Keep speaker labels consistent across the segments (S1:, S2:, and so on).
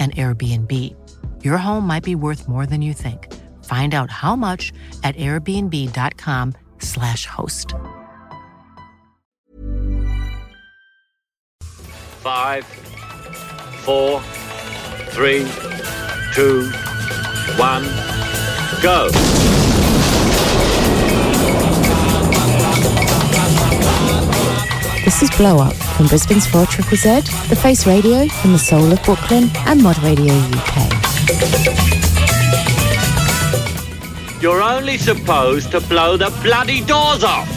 S1: an Airbnb. Your home might be worth more than you think. Find out how much at airbnb.com/slash host.
S2: Five, four, three, two, one, go.
S3: This is Blow Up from Brisbane's 4 Triple Z, The Face Radio from the Soul of Brooklyn, and Mod Radio UK.
S2: You're only supposed to blow the bloody doors off.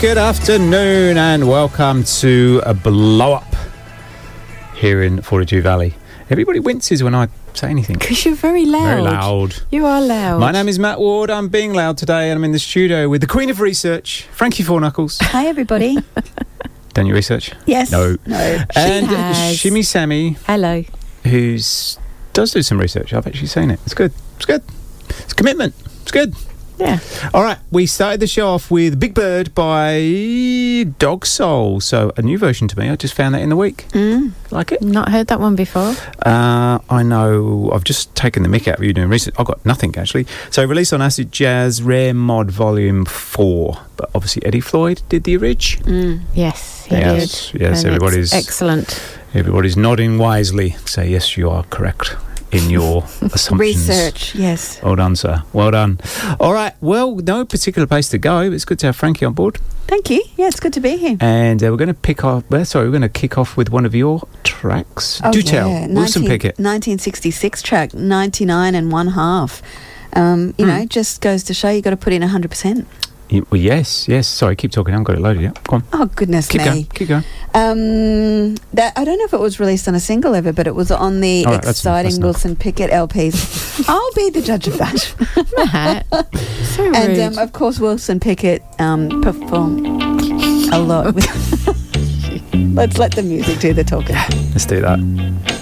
S4: Good afternoon, and welcome to a blow up here in Fortitude Valley. Everybody winces when I say anything.
S5: Because you're very loud.
S4: Very loud.
S5: You are loud.
S4: My name is Matt Ward. I'm being loud today, and I'm in the studio with the Queen of Research, Frankie Fourknuckles.
S6: Hi, everybody.
S4: Done your research?
S6: Yes.
S4: No.
S6: No.
S4: And
S5: has.
S4: Shimmy Sammy,
S5: Hello.
S4: who's does do some research. I've actually seen it. It's good. It's good. It's commitment. It's good.
S5: Yeah.
S4: All right, we started the show off with Big Bird by Dog Soul. So a new version to me. I just found that in the week.
S5: Mm.
S4: Like it?
S5: Not heard that one before.
S4: Uh, I know. I've just taken the mick out of you doing research. I've got nothing actually. So released on Acid Jazz Rare Mod Volume Four. But obviously Eddie Floyd did the orig.
S5: Mm. Yes, he
S4: Yes,
S5: did.
S4: yes,
S5: And
S4: everybody's-
S5: excellent.
S4: Everybody's nodding wisely. Say yes, you are correct in your assumptions.
S6: Research, yes.
S4: Well done, sir. Well done. All right. Well, no particular place to go. It's good to have Frankie on board.
S6: Thank you. Yeah, it's good to be here.
S4: And uh, we're going to pick off. Well, sorry, we're going to kick off with one of your tracks.
S6: Oh,
S4: Do
S6: yeah.
S4: tell, Wilson Pickett.
S6: 1966 track, 99 and one half. Um, you
S4: Hmm.
S6: know, just goes to show you got to put in 100%.
S4: Well, yes, yes. Sorry, keep talking. I haven't got it loaded yet. Come on.
S6: Oh, goodness
S4: Keep
S6: me.
S4: going. Keep going.
S6: Um, that I don't know if it was released on a single ever, but it was on the
S4: right, that's-
S6: exciting
S4: that's enough.
S6: Wilson Pickett LPs. I'll be the judge of that.
S5: So rude.
S6: and um, of course, Wilson Pickett um, performed a lot. With Let's let the music do the talking.
S4: Let's do that.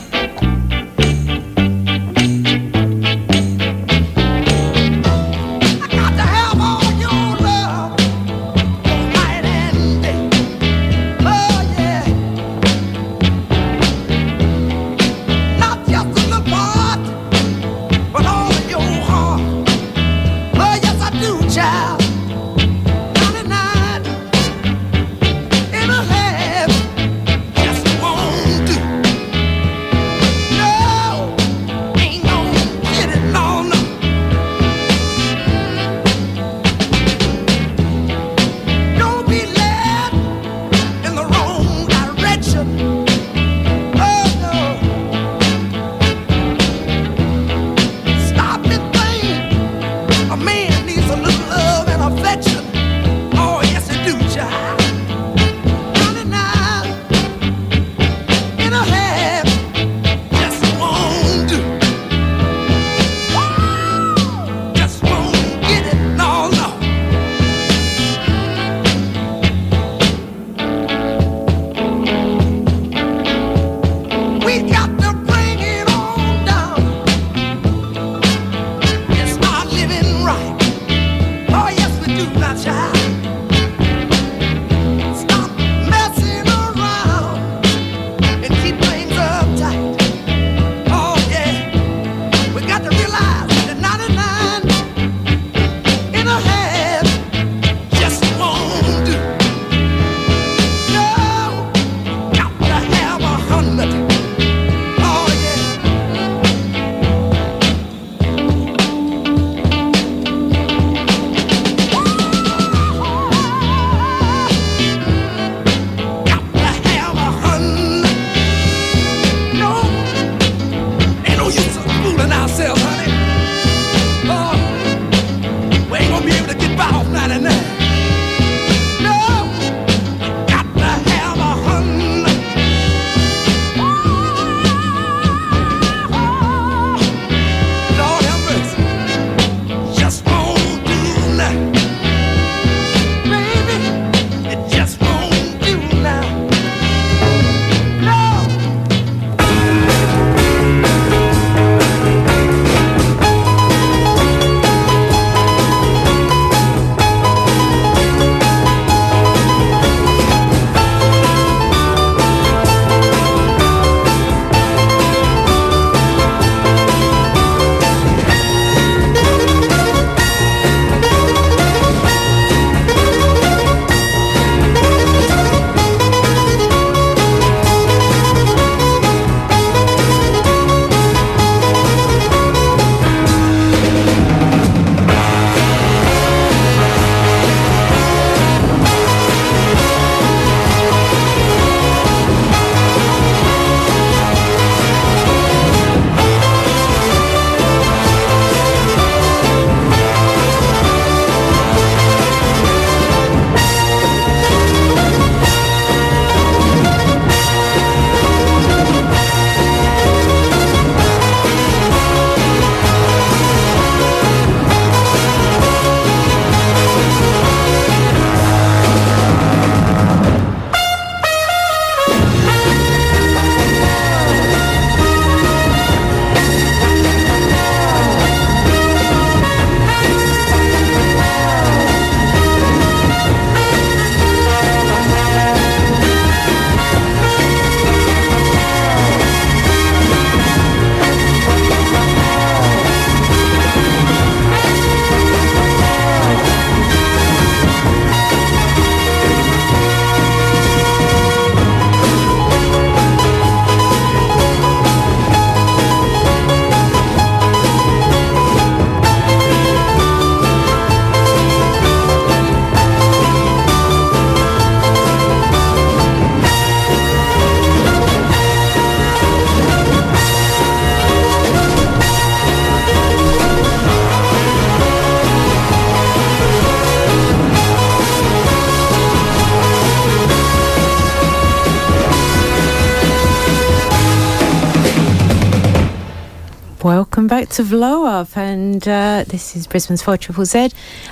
S5: Back to Blow and uh, this is Brisbane's 4 Triple Z,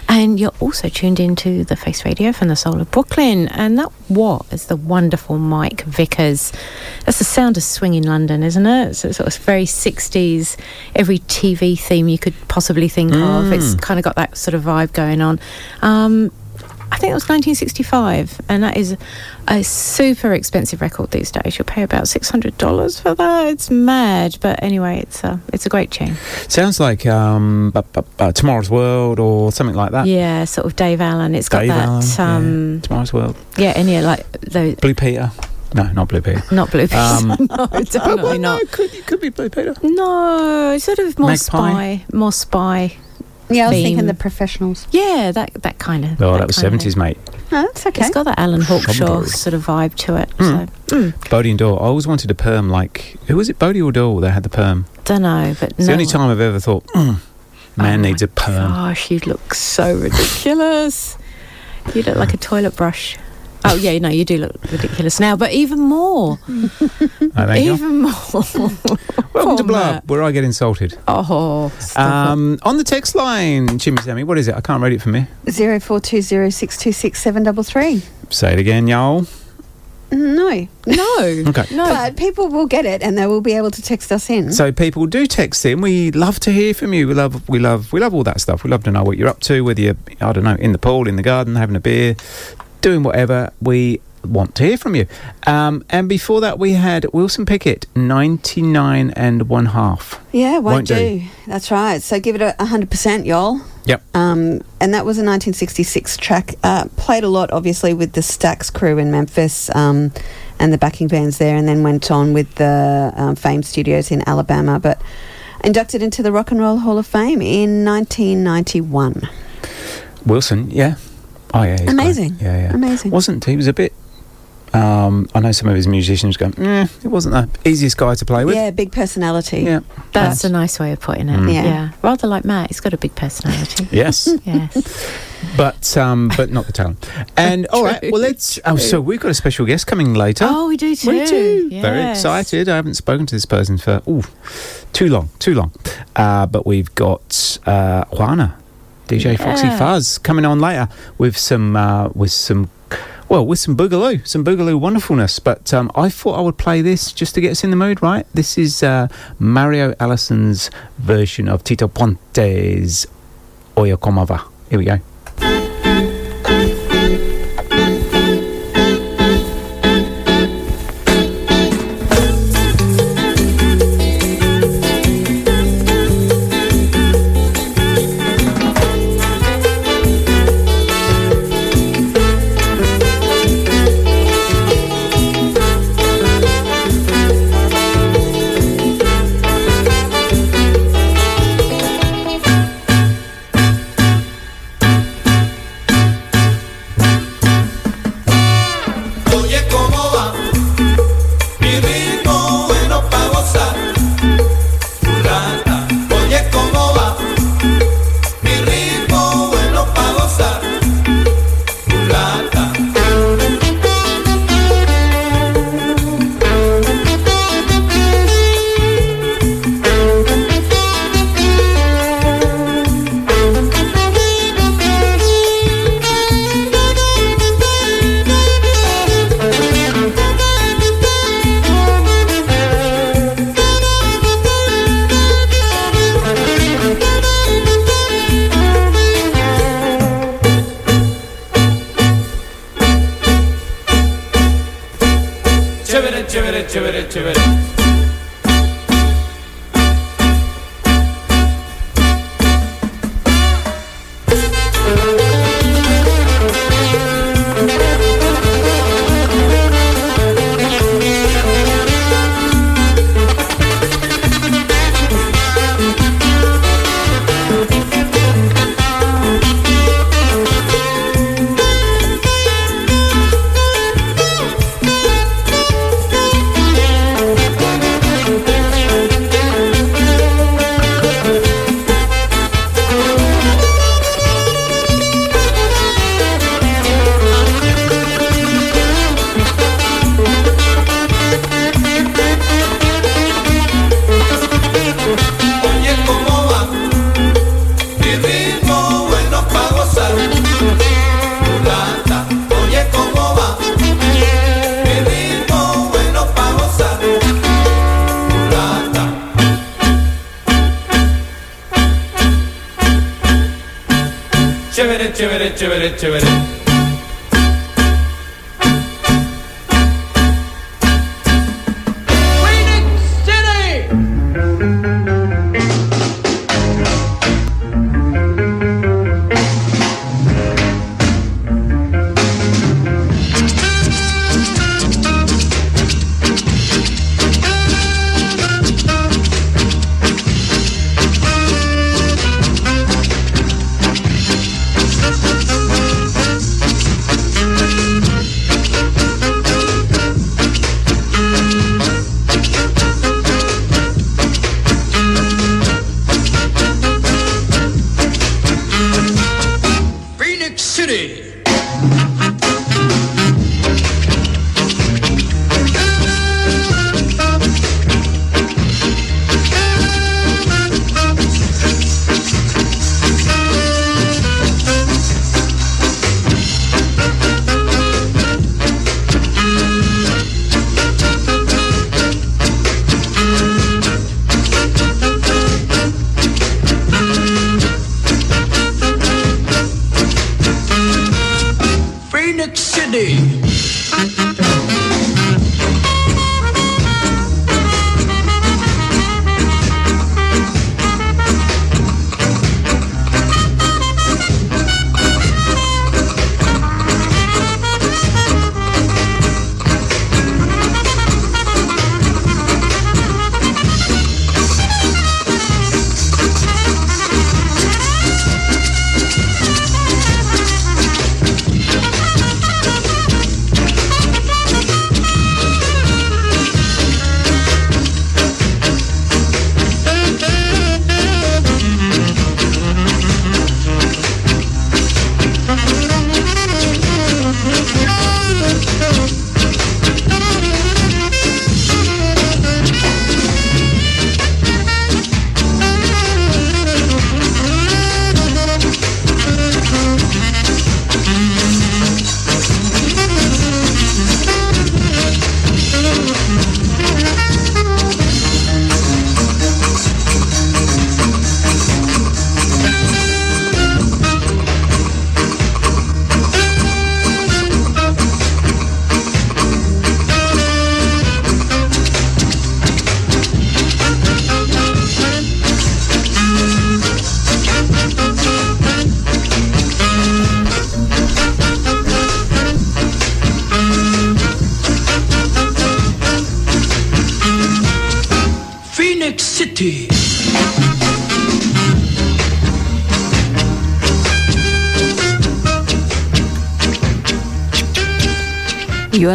S5: and you're also tuned into the Face Radio from the Soul of Brooklyn, and that was the wonderful Mike Vickers. That's the sound of swing in London, isn't it? So it's sort of very 60s, every TV theme you could possibly think of. It's
S4: Mm.
S5: kind of got that sort of vibe going on. Um, I think it was 1965, and that is a super expensive record these days. You'll pay about six hundred dollars for that. It's mad, but anyway, it's a it's a great tune.
S4: Sounds like um, bu- bu- bu- Tomorrow's World or something like that.
S5: Yeah, sort of Dave Allen. It's got that.
S4: Allen, yeah.
S5: um,
S4: Tomorrow's World.
S5: yeah. and yeah, like those.
S4: Blue Peter. No, not Blue Peter.
S5: Not Blue Peter.
S4: Um,
S5: no, definitely not.
S4: could, could be Blue Peter.
S5: No, sort of more
S4: Magpie?
S5: spy, more spy.
S6: Yeah, I was thinking the professionals.
S5: Yeah, that that kind of.
S4: Oh, that was 70s, mate.
S6: No, that's okay.
S5: It's got that Alan Hawkshaw sort of vibe to it.
S4: Mm.
S5: So, mm,
S4: Bodie and Doyle. I always wanted a perm like. Who was it, Bodie or Doyle, that had the perm?
S5: don't know, but
S4: It's the only time I've ever thought, mm, man
S5: Oh
S4: needs a perm.
S5: Gosh, you look so ridiculous. you look like a toilet brush. Oh yeah, no, you do look ridiculous now, but even more,
S4: thank you.
S5: even more.
S4: Welcome to
S5: Poor
S4: Blow
S5: Matt.
S4: Where I get insulted.
S5: Oh, stop it.
S4: Um, on the text line, Jimmy Sammy, what is it? I can't read it for me.
S6: Zero four two zero six two six seven double three.
S4: Say it again, y'all.
S6: No,
S5: no,
S4: Okay.
S5: no.
S6: but people will get it, and they will be able to text us in.
S4: So people do text in. We love to hear from you. We love, we love, we love all that stuff. We love to know what you're up to, whether you're, I don't know, in the pool, in the garden, having a beer, doing whatever. We want to hear from you. Um, and before that, we had Wilson Pickett, 99 and one half.
S6: yeah, won't,
S4: Won't
S6: do.
S4: do.
S6: That's right. So give it a hundred percent, y'all.
S4: Yep.
S6: Um, and that was a 1966 track. Uh, played a lot, obviously, with the Stax crew in Memphis um, and the backing bands there, and then went on with the um, Fame Studios in Alabama. But inducted into the Rock and Roll Hall of Fame in 1991.
S4: Wilson, yeah. Oh, yeah. he's
S6: Amazing.
S4: great. Yeah, yeah.
S6: Amazing.
S4: Wasn't he was a bit. Um, I know some of his musicians go, eh, it wasn't the easiest guy to play with.
S6: Yeah, big personality.
S4: Yeah.
S5: That's a nice way of putting it.
S4: Mm.
S6: Yeah.
S5: Yeah. rather like Matt. He's got a big personality.
S4: Yes.
S5: yes.
S4: but um, but not the talent. And all right, well let's. Oh, so we've got a special guest coming later.
S5: Oh, we do too.
S4: We do. Very excited. I haven't spoken to this person for ooh, too long, too long. Uh, but we've got uh, Juana, DJ Foxy
S5: Yeah.
S4: Fuzz, coming on later with some uh, with some. Well, with some boogaloo, some boogaloo wonderfulness. But um, I thought I would play this just to get us in the mood, right? This is uh, Mario Allison's version of Tito Puente's Oye Como Va. Here we go.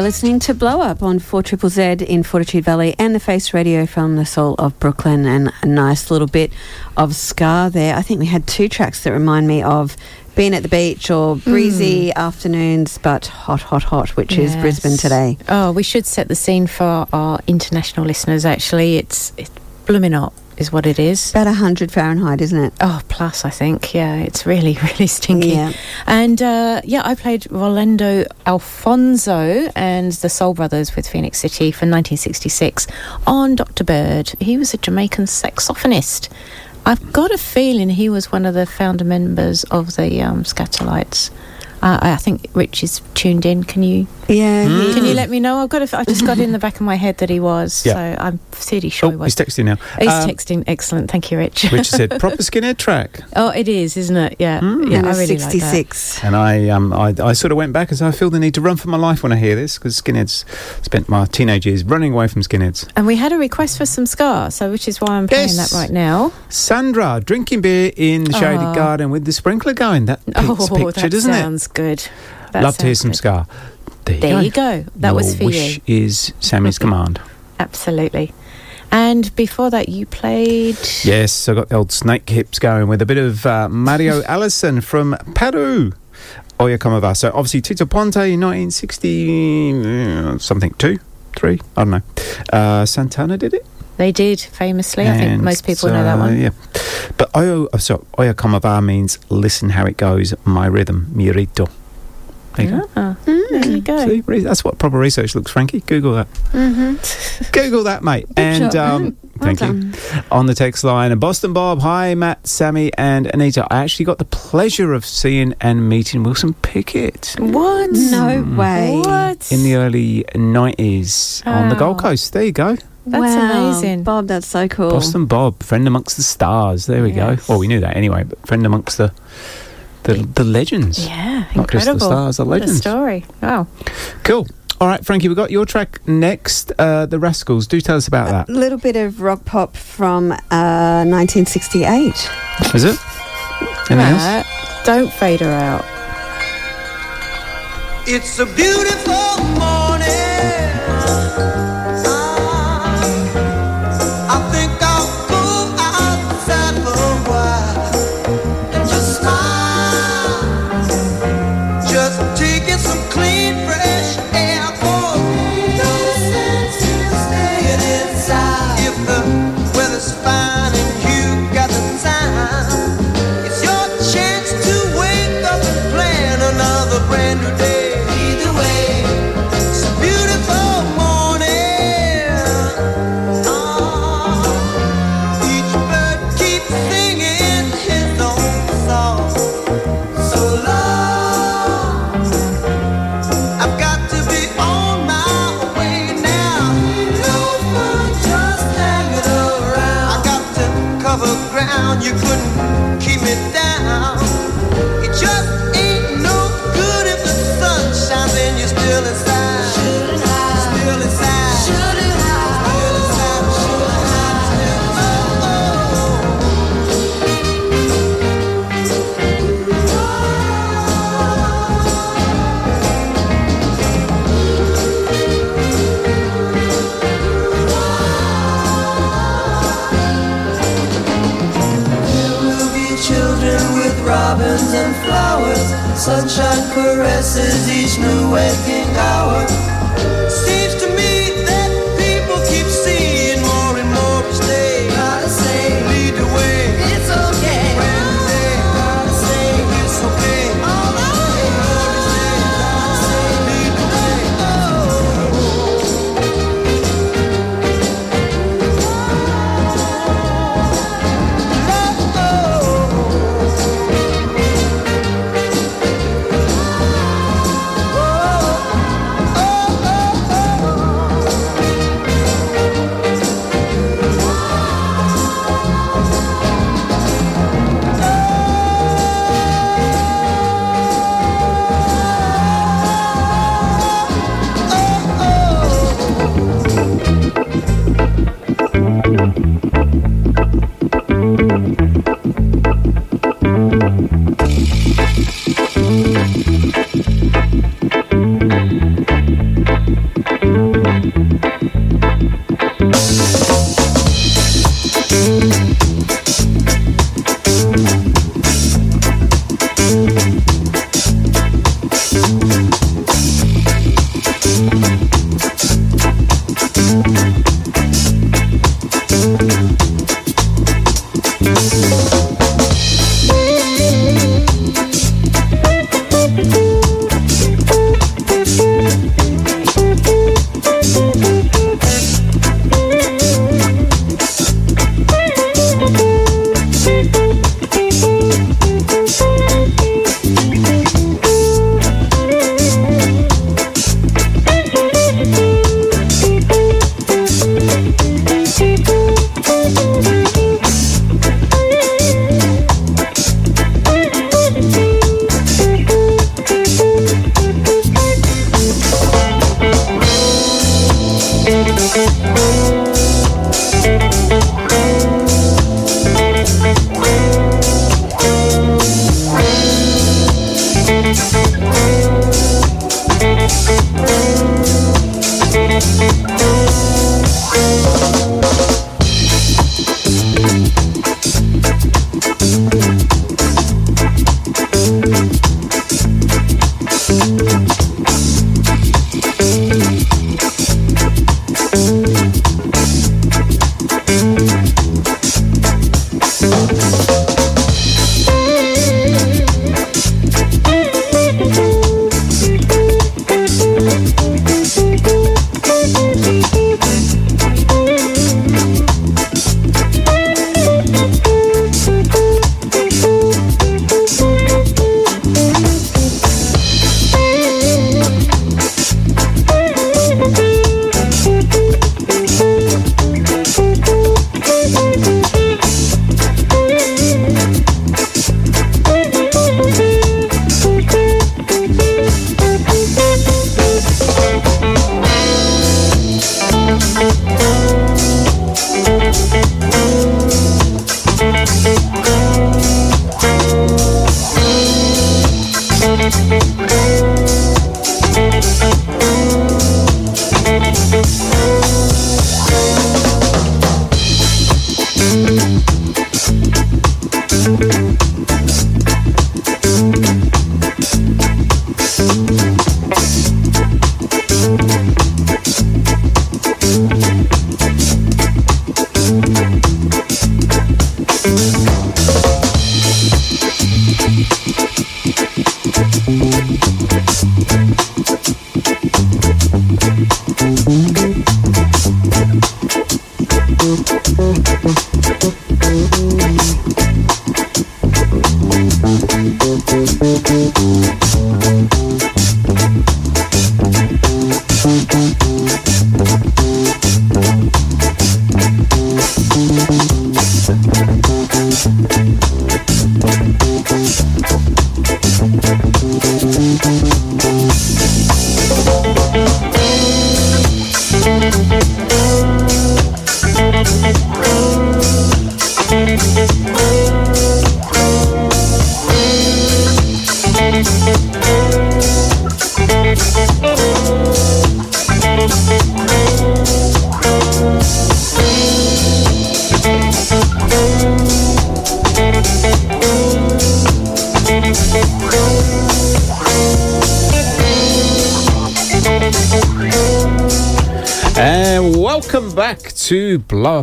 S6: You are listening to Blow Up on 4 Triple Z in Fortitude Valley and the Face Radio from the soul of Brooklyn and a nice little bit of Ska there. I think we had two tracks that remind me of being at the beach or hmm. breezy afternoons, but hot, hot, hot, which is Brisbane today.
S5: Oh, we should set the scene for our international listeners. Actually, it's it's blooming hot, is what it is.
S6: About 100 Fahrenheit, isn't it?
S5: Oh, plus I think, yeah, it's really, really stinky.
S6: Yeah.
S5: And uh, yeah, I played Rolando Alphonso and the Soul Brothers with Phoenix City from 1966 on Dr. Bird. He was a Jamaican saxophonist. I've got a feeling he was one of the founder members of the um, Skatalites. Uh, I I think Rich is tuned in. Can you?
S6: Yeah. he-
S5: Can you let me know? I've got. A, I just got in the back of my head that he was.
S4: Yeah.
S5: So I'm pretty sure
S4: Oh,
S5: he was.
S4: he's texting now.
S5: He's
S4: Um,
S5: texting. Excellent. Thank you, Rich.
S4: Richard said, proper skinhead track.
S5: oh, it is, isn't it? Yeah. Yeah.
S6: and
S5: I
S6: a
S5: really like that.
S4: And I, um, I, I sort of went back as I feel the need to run for my life when I hear this because skinheads spent my teenage years running away from skinheads.
S5: And we had a request for some Ska, so which is why I'm playing
S4: Yes.
S5: that right now.
S4: Sandra drinking beer in the shaded
S5: Oh.
S4: garden with the sprinkler going. That
S5: oh,
S4: picture,
S5: that
S4: doesn't
S5: sounds good. That
S4: Love to hear
S5: good.
S4: Ska. There you
S5: There
S4: go.
S5: you go. That
S4: Your
S5: was for
S4: wish
S5: you.
S4: is Sammy's command.
S5: Absolutely. And before that, you played.
S4: Yes, I got the old snake hips going with a bit of uh, Mario Allison from Peru. Oye Como Va. So obviously Tito Puente, 1960 uh, something, two, three, I don't know. Uh, Santana did it.
S5: They did famously. I think most people know that one.
S4: Yeah, but Oyo, oh, so Oye Como Va means listen how it goes, my rhythm, mi rito. There you go.
S5: Ah, There you go.
S4: See, re- that's what proper research looks, Frankie. Google that.
S5: hmm
S4: Google that, mate. and um,
S6: man. Well
S4: thank
S6: done.
S4: you. On the text line, Boston Bob, hi, Matt, Sammy, and Anita. I actually got the pleasure of seeing and meeting Wilson Pickett
S5: What?
S6: No way.
S5: What?
S4: in the early 90s on the Gold
S5: Oh.
S4: Coast. There you go.
S5: That's
S6: Wow,
S5: amazing.
S6: Bob. That's so cool.
S4: Boston Bob, friend amongst the stars. There we
S5: Yes.
S4: go. Well, we knew that anyway, but friend amongst the the, the legends.
S5: Yeah,
S4: Not just
S5: incredible.
S4: the stars, the
S5: What a
S4: legends.
S5: story. Wow.
S4: Cool. All right, Frankie, we've got your track next, uh, The Rascals. Do tell us about that.
S6: A little bit of rock pop from uh, 1968.
S4: Is it? Anything else?
S5: Don't fade her out.
S7: It's a beautiful morning.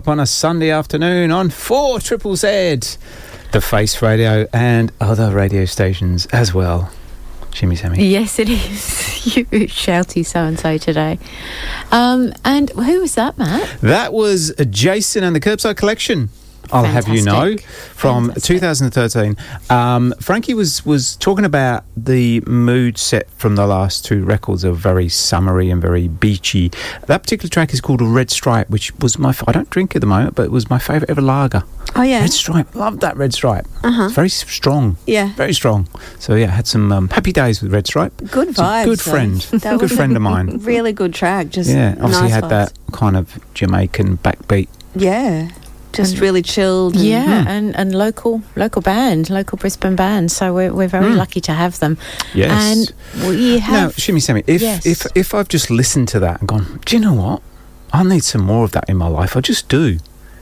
S7: On
S4: a Sunday afternoon on 4 Triple Z, the Face Radio, and other radio stations as well. Shimmy Sammy.
S5: Yes, it is. you shouty so and so today. Um, and who was that, Matt?
S4: That was Jason and the Curbside Collection. I'll have you know,
S5: Fantastic.
S4: from 2013. Um, Frankie was was talking about the mood set from the last two records are very summery and very beachy. That particular track is called Red Stripe, which was my f- I don't drink at the moment, but it was my favourite ever lager.
S6: Oh yeah.
S4: Red Stripe, loved that Red Stripe.
S6: Uh-huh.
S4: It's very strong.
S6: Yeah.
S4: Very strong. So yeah, had some um, happy days with Red Stripe.
S6: Good vibes.
S4: good friend.
S6: That
S4: good friend of mine.
S6: Really good track. Just
S4: Yeah, obviously
S6: nice
S4: had
S6: vibes.
S4: that kind of Jamaican backbeat.
S6: Yeah. Just
S5: And-
S6: really chilled. and-
S5: Yeah, and, and local local band, local Brisbane band. So we're, we're very
S4: Mm.
S5: lucky to have them.
S4: Yes.
S5: And we have.
S4: Now,
S5: have.
S4: Shimmy Sammy, if,
S5: Yes.
S4: if, if I've just listened to that and gone, do you know what? I need some more of that in my life. I just do.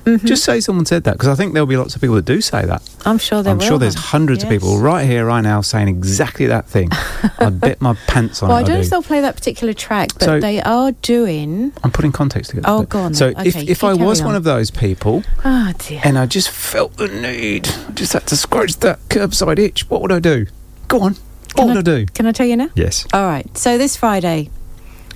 S5: Mhm.
S4: Just say someone said that because I think there'll be lots of people that do say that.
S5: I'm sure there
S4: I'm sure there's hundreds of people right here, right now, saying exactly that thing. I bet my pants on
S5: Well, I don't
S4: I
S5: know if they'll play that particular track, but
S4: So-
S5: they are doing.
S4: I'm putting context together.
S5: Oh, go on
S4: So if,
S5: Okay,
S4: if
S5: you
S4: I was
S5: carry
S4: one of those people
S5: Oh dear.
S4: and I just felt the need, I just had to scratch that curbside itch, what would I do? Go on. What
S5: Can
S4: would I,
S5: I-
S4: do?
S5: Can I tell you now?
S4: Yes.
S5: All right. So this Friday,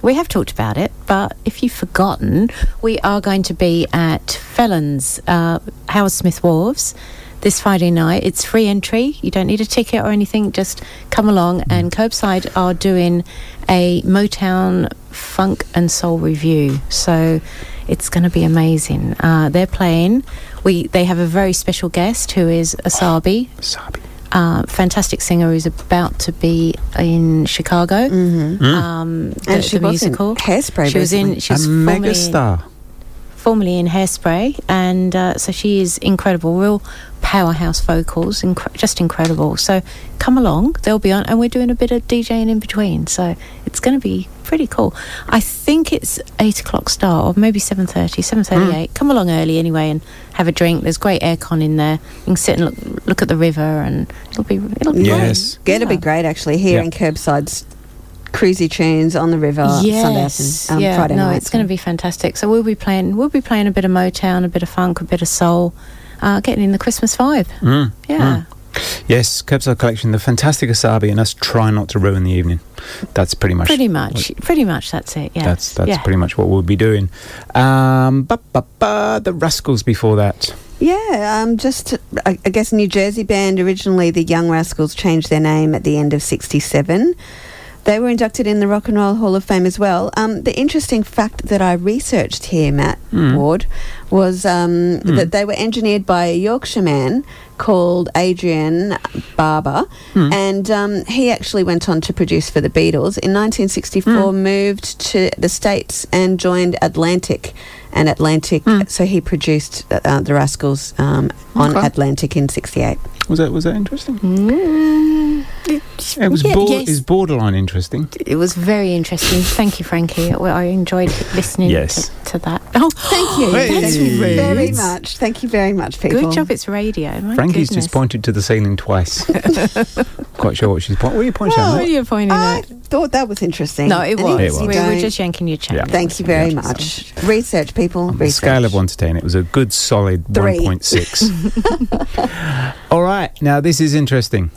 S5: we have talked about it, but if you've forgotten, we are going to be at Felons, uh, Howard Smith Wharves. This Friday night, it's free entry. You don't need a ticket or anything. Just come along. And Curbside are doing a Motown funk and soul review. So it's going to be amazing. Uh, they're playing. We they have a very special guest who is Asabi.
S4: Asabi.
S5: Uh, fantastic singer who's about to be in Chicago.
S6: Mm-hmm.
S5: Um, the,
S6: And she
S5: the
S6: was in
S5: musical.
S6: Hairspray
S5: She was in.
S6: recently.
S5: She was
S4: a
S5: formerly,
S4: mega star.
S5: Formerly in Hairspray, and uh, so she is incredible. Real powerhouse vocals, incre- just incredible. So come along. They'll be on, and we're doing a bit of DJing in between. So it's going to be pretty cool. I think it's eight o'clock start, or maybe seven thirty, seven thirty-eight. Come along early anyway, and have a drink. There's great aircon in there. You can sit and look, look at the river, and it'll be it'll be
S4: Yes.
S5: great.
S6: It'll be great actually hearing Curbside's cruisy tunes on the river Sunday
S5: yes,
S6: afternoon, um,
S5: yeah,
S6: Friday
S5: no,
S6: night.
S5: it's going to be fantastic. So we'll be playing, we'll be playing a bit of Motown, a bit of funk, a bit of soul, uh, getting in the Christmas vibe.
S4: Mm.
S5: Yeah,
S4: Yes, Curbside Collection, the fantastic Asabi, and us try not to ruin the evening. That's pretty much.
S5: pretty much, pretty much. That's it. Yeah,
S4: That's that's
S5: yeah.
S4: pretty much what we'll be doing. Um, ba, ba, ba, the Rascals before that.
S6: Yeah, um, just I, I guess New Jersey band. Originally, the Young Rascals changed their name at the end of '67. They were inducted in the Rock and Roll Hall of Fame as well. Um, the interesting fact that I researched here, Matt
S4: Hmm.
S6: Ward, was um, that they were engineered by a Yorkshireman called Adrian Barber,
S4: Hmm.
S6: and um, he actually went on to produce for the Beatles. In 1964,
S4: Hmm.
S6: moved to the States and joined Atlantic. And Atlantic, so he produced uh, uh, the Rascals um, on
S4: Okay.
S6: Atlantic in '68.
S4: Was that was that interesting?
S5: Mm,
S4: It was
S5: yeah,
S4: bor-
S5: yes.
S4: is borderline interesting.
S5: It was very interesting. Thank you, Frankie. I enjoyed listening
S4: Yes.
S5: to, to that. Oh,
S6: Thank you.
S4: Hey.
S6: Thank you very much. Thank you very much, people.
S5: Good job. It's radio. My
S4: Frankie's
S5: goodness.
S4: just pointed to the ceiling twice. Quite sure what she's pointing. What are you pointing
S5: Oh,
S4: at?
S5: you're pointing
S6: I
S5: at.
S6: thought that was interesting.
S5: No, it was.
S4: It was.
S5: We
S6: you
S5: were just yanking your chain.
S4: Yeah.
S6: Thank you very
S4: Yeah.
S6: much. Research, people.
S4: On the
S6: Research.
S4: scale of 1 to 10, it was a good solid
S6: Three.
S4: 1.6. All right, now this is interesting.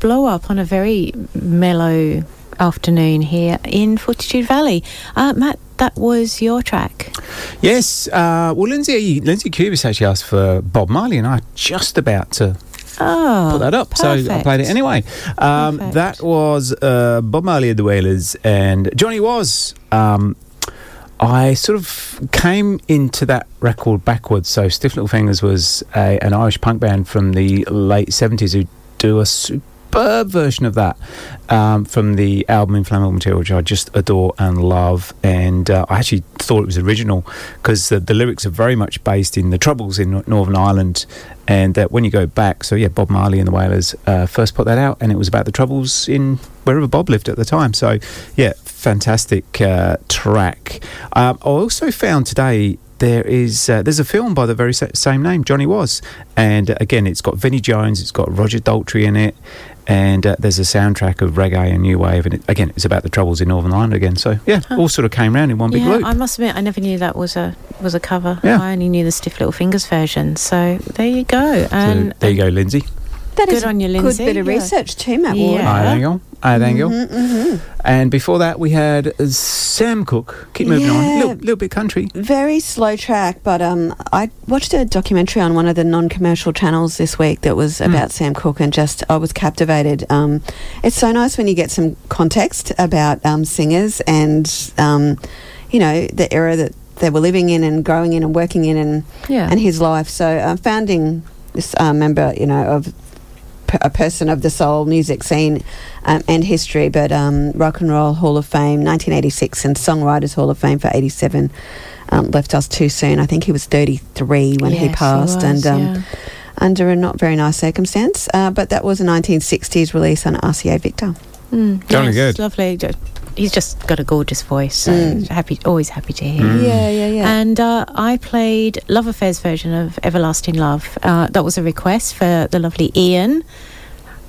S5: blow up on a very mellow afternoon here in Fortitude Valley. Uh, Matt, that was your track.
S4: Yes. Uh, well, Lindsay Lindsay Cubis actually asked for Bob Marley, and I just about to
S5: Oh,
S4: put that up. Perfect. So I played it anyway. Um, that was uh, Bob Marley and the Wailers and Johnny Was. Um, I sort of came into that record backwards. So Stiff Little Fingers was a, an Irish punk band from the late 70s who do a super superb version of that um, from the album Inflammable Material, which I just adore and love. And uh, I actually thought it was original because the, the, lyrics are very much based in the troubles in Northern Ireland. And that when you go back, so yeah, Bob Marley and the Wailers uh, first put that out, and it was about the troubles in wherever Bob lived at the time. So yeah, fantastic uh, track. Um, I also found today there is uh, there's a film by the very same name, Johnny Was, and uh, again it's got Vinnie Jones, it's got Roger Daltrey in it, and uh, there's a soundtrack of reggae and new wave, and it, again it's about the troubles in Northern Ireland again. So yeah, all sort of came round in one big
S5: yeah,
S4: loop.
S5: I must admit, I never knew that was a was a cover.
S4: Yeah.
S5: I only knew the Stiff Little Fingers version. So there you go.
S4: So there you go, Lindsay.
S6: That
S5: Good
S6: is
S5: on you, Lindsay.
S6: Good bit of
S5: Yeah.
S6: research too, Matt Ward.
S5: Yeah.
S4: Hi, Daniel. Hi, Daniel.
S6: Mhm, mhm.
S4: And before that, we had uh, Sam Cooke. Keep moving on.
S6: Yeah.
S4: Little, little bit country.
S6: Very slow track, but um, I watched a documentary on one of the non-commercial channels this week that was about Sam Cooke, and just I was captivated. Um, it's so nice when you get some context about um, singers and um, you know the era that they were living in and growing in and working in, and
S5: Yeah.
S6: and his life. So uh, founding this uh, member, you know, of p- a person of the soul music scene um, and history, but um, Rock and Roll Hall of Fame 1986 and Songwriters Hall of Fame for 87 um, left us too soon. I think he was 33 when
S5: Yes,
S6: he
S5: he
S6: passed,
S5: was,
S6: and um,
S5: yeah.
S6: under a not very nice circumstance. Uh, but that was a 1960s release on RCA Victor.
S5: Mm,
S4: Jolly
S5: yes,
S4: good.
S5: Lovely. He's just got a gorgeous voice. So
S6: Mm.
S5: happy, always happy to hear.
S4: Mm.
S6: Yeah, yeah, yeah.
S5: And uh, I played Love Affairs version of Everlasting Love. Uh, that was a request for the lovely Ian.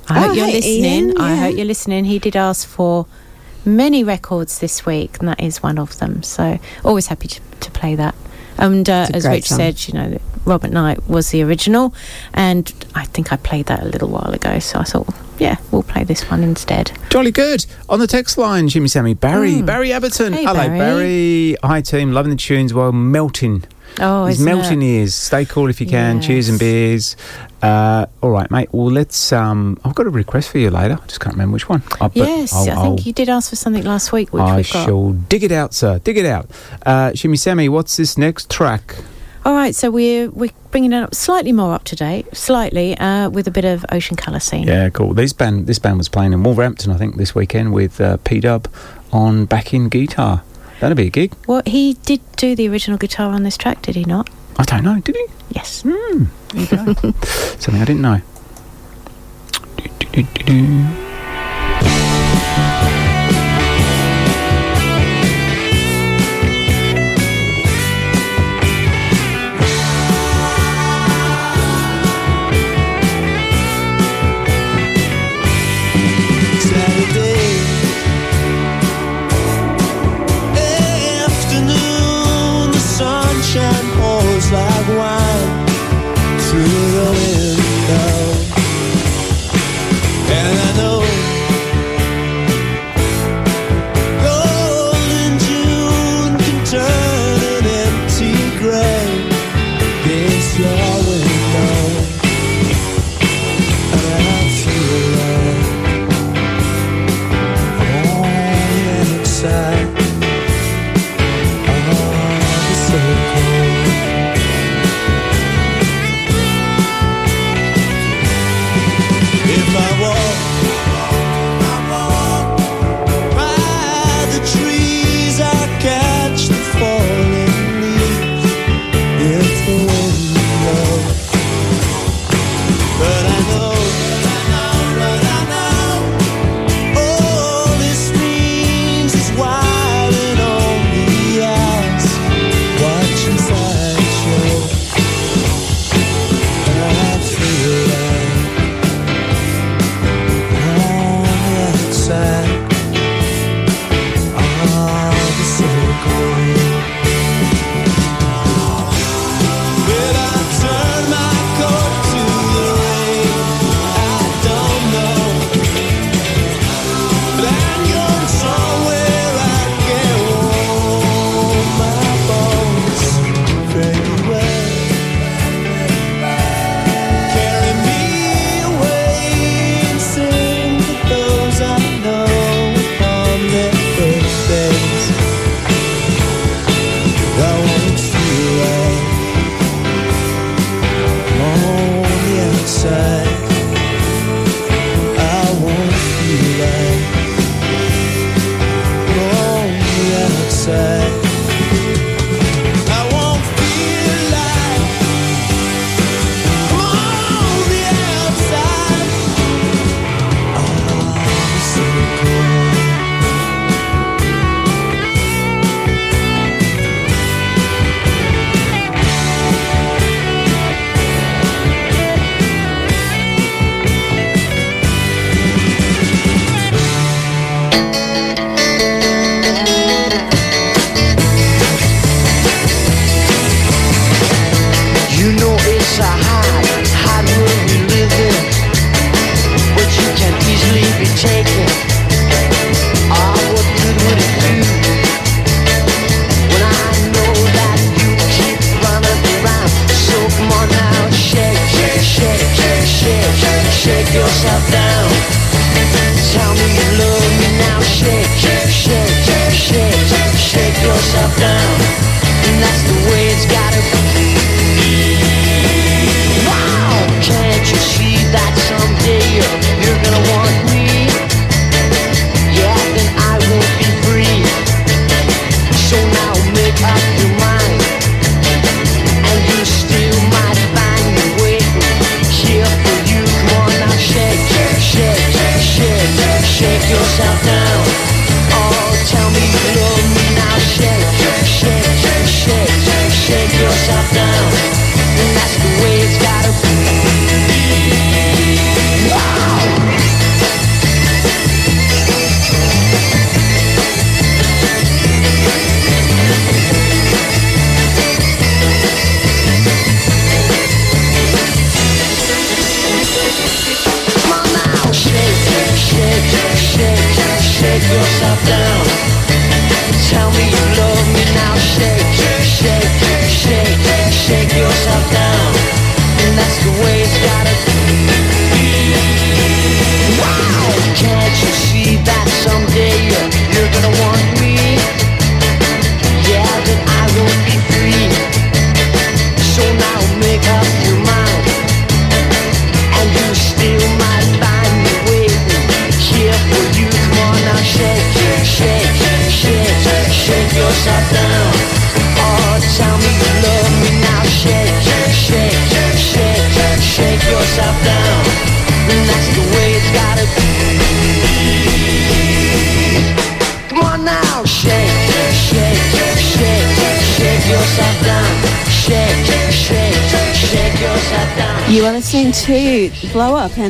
S5: I
S6: Oh,
S5: hope you're
S6: hey,
S5: listening.
S6: Ian,
S5: I hope you're listening. He did ask for many records this week, and that is one of them. So always happy to, to play that. And uh, as Rich
S6: song.
S5: said, you know, Robert Knight was the original, and I think I played that a little while ago. So I thought, yeah, we'll play this one instead.
S4: Jolly good. On the text line, Jimmy Sammy, Barry, Barry Abberton.
S5: Mm. Hey,
S4: Hello,
S5: Barry.
S4: Barry. Hi, team. Loving the tunes while melting.
S5: Oh, isn't
S4: melting
S5: it?
S4: ears. Stay cool if you can. Cheers and beers. Uh, all right, mate. Well, let's. Um, I've got a request for you later. I just can't remember which one. Uh, but
S5: Yes,
S4: I'll-
S5: I
S4: I'll-
S5: think you did ask for something last week, which
S4: I
S5: we've got.
S4: shall dig it out, sir. Dig it out. Uh, Jimmy Sammy, what's this next track?
S5: All right, so we're we're bringing it up slightly more up to date, slightly uh, with a bit of ocean colour scene.
S4: Yeah, cool. This band, this band was playing in Wolverhampton, I think, this weekend with uh, P Dub on backing guitar. That'd be a gig.
S5: Well, he did do the original guitar on this track, did he not?
S4: I don't know. Did he?
S5: Yes.
S4: There you go. Something I didn't know. Do-do-do-do-do.
S7: Saturday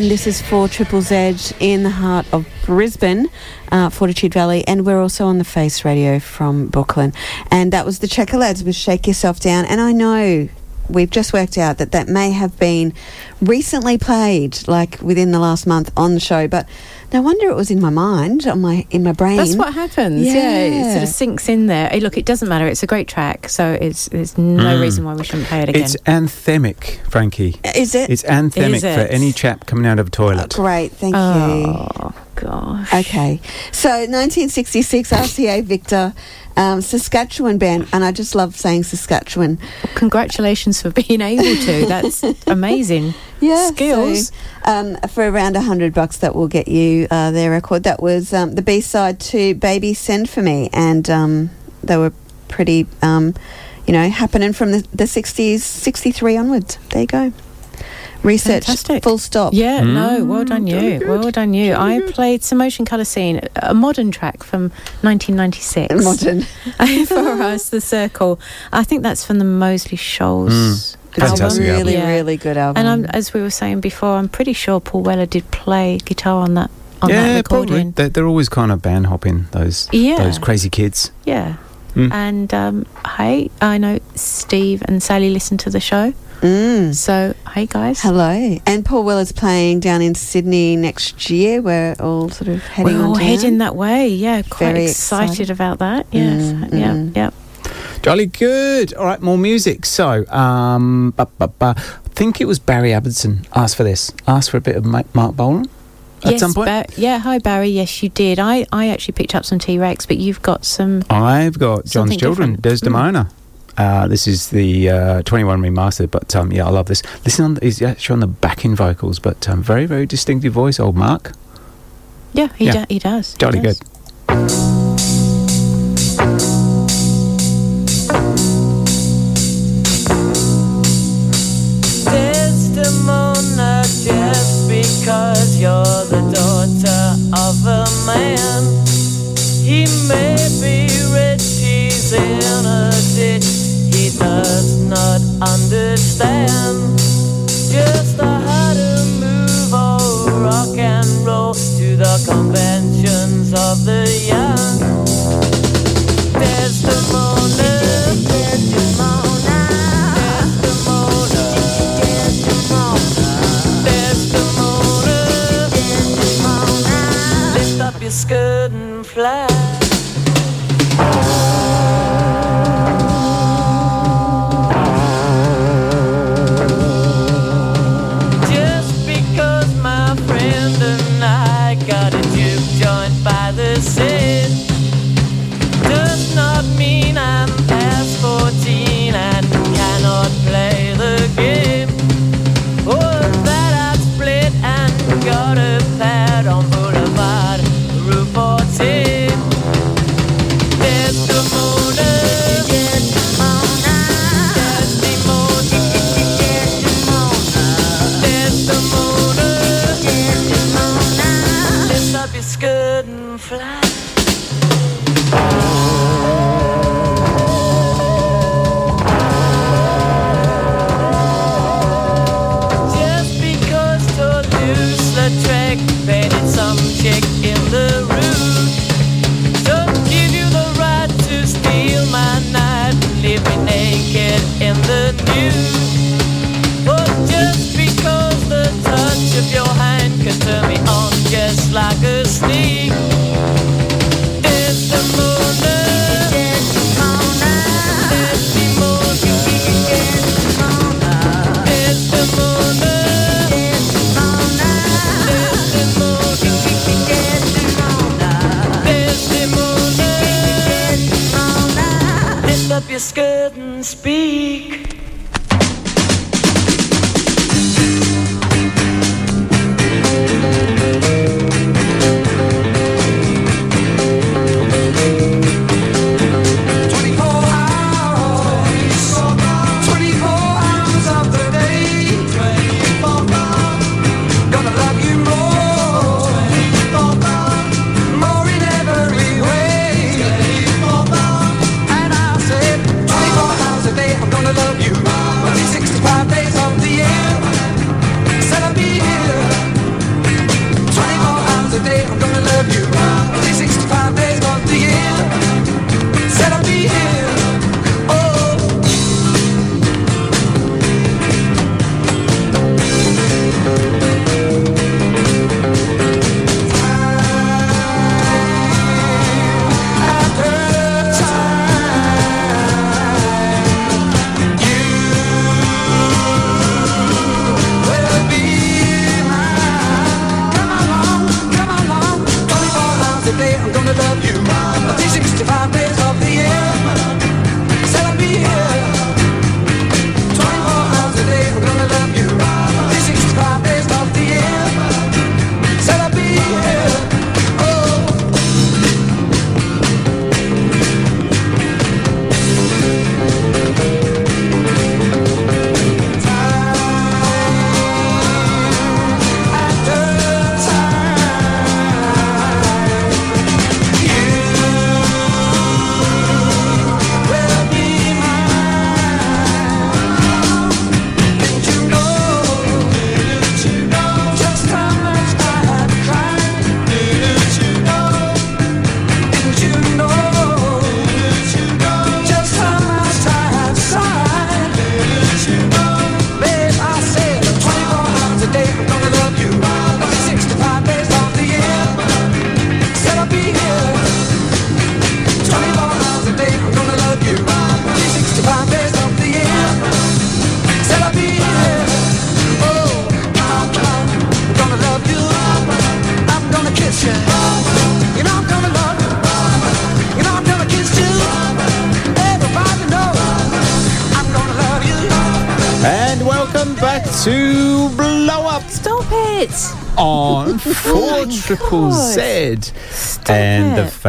S7: and
S6: this is for Triple Z in the heart of Brisbane, uh, Fortitude Valley, and we're also on the Face Radio from Brooklyn. And that was the Checker Lads with Shake Yourself Down. And I know we've just worked out that that may have been recently played, like within the last month on the show, but no wonder it was in my mind, on my in my brain.
S5: That's what happens. Yeah. it sort of sinks in there. Hey, look, it doesn't matter. It's a great track, so it's there's no
S4: Mm.
S5: reason why we shouldn't play it again.
S4: It's anthemic, Frankie.
S6: Is it?
S4: It's anthemic
S5: Is
S4: for any chap coming out of a toilet.
S6: Great, thank
S5: Oh,
S6: you.
S5: gosh.
S6: Okay, so 1966 RCA Victor, um, Saskatchewan band, and I just love saying Saskatchewan.
S5: Congratulations for being able to. That's amazing.
S6: Yeah,
S5: Skills.
S6: so, um, for around a hundred bucks, that will get you uh, their record. That was um, the B side to "Baby Send for Me," and um, they were pretty, um, you know, happening from the, the 60s, 63 onwards. There you go. Research,
S5: Fantastic.
S6: full stop.
S5: Yeah, no, well done you. Well done you. I played some Ocean Colour Scene, a modern track from 1996.
S6: Modern.
S5: For us, The Circle. I think that's from the Moseley Shoals
S4: Mm.
S5: album.
S4: Fantastic album.
S6: Really,
S5: Yeah.
S6: really good album.
S5: And I'm, as we were saying before, I'm pretty sure Paul Weller did play guitar on that on that
S4: yeah,
S5: recording.
S4: probably. They're, they're always kind of band hopping, those,
S5: Yeah.
S4: those crazy kids.
S5: Yeah.
S4: Mm.
S5: And um, hey, I know Steve and Sally listen to the show.
S6: Mm.
S5: So, hey guys.
S6: Hello. And Paul Weller's playing down in Sydney next year. We're all sort of heading
S5: We're
S6: on
S5: all heading that way. Yeah, quite
S6: Very
S5: excited,
S6: excited.
S5: about that. Yes.
S6: Mm,
S5: yeah,
S6: mm.
S5: yeah.
S4: Jolly good. All right, more music. So, um, ba, ba, ba. I think it was Barry Abbottson asked for this. Asked for a bit of Ma- Marc Bolan at
S5: yes,
S4: some point.
S5: Ba- yeah, hi Barry. Yes, you did. I, I actually picked up some T Rex, but you've got some.
S4: I've got John's Children,
S5: different.
S4: Desdemona. Uh, this is the uh, 21 remastered, but um, yeah, I love this. Listen, on the, he's actually on the backing vocals, but um, very, very distinctive voice, old Marc.
S5: Yeah, he,
S4: Yeah.
S5: Do- he does. he
S4: Jolly
S5: does.
S4: good.
S8: Desdemona, just because you're the daughter of a man, he may be rich, he's in not understand. Just how to move or rock and roll to the conventions of the young. Up your skirt and fly.
S9: Speak.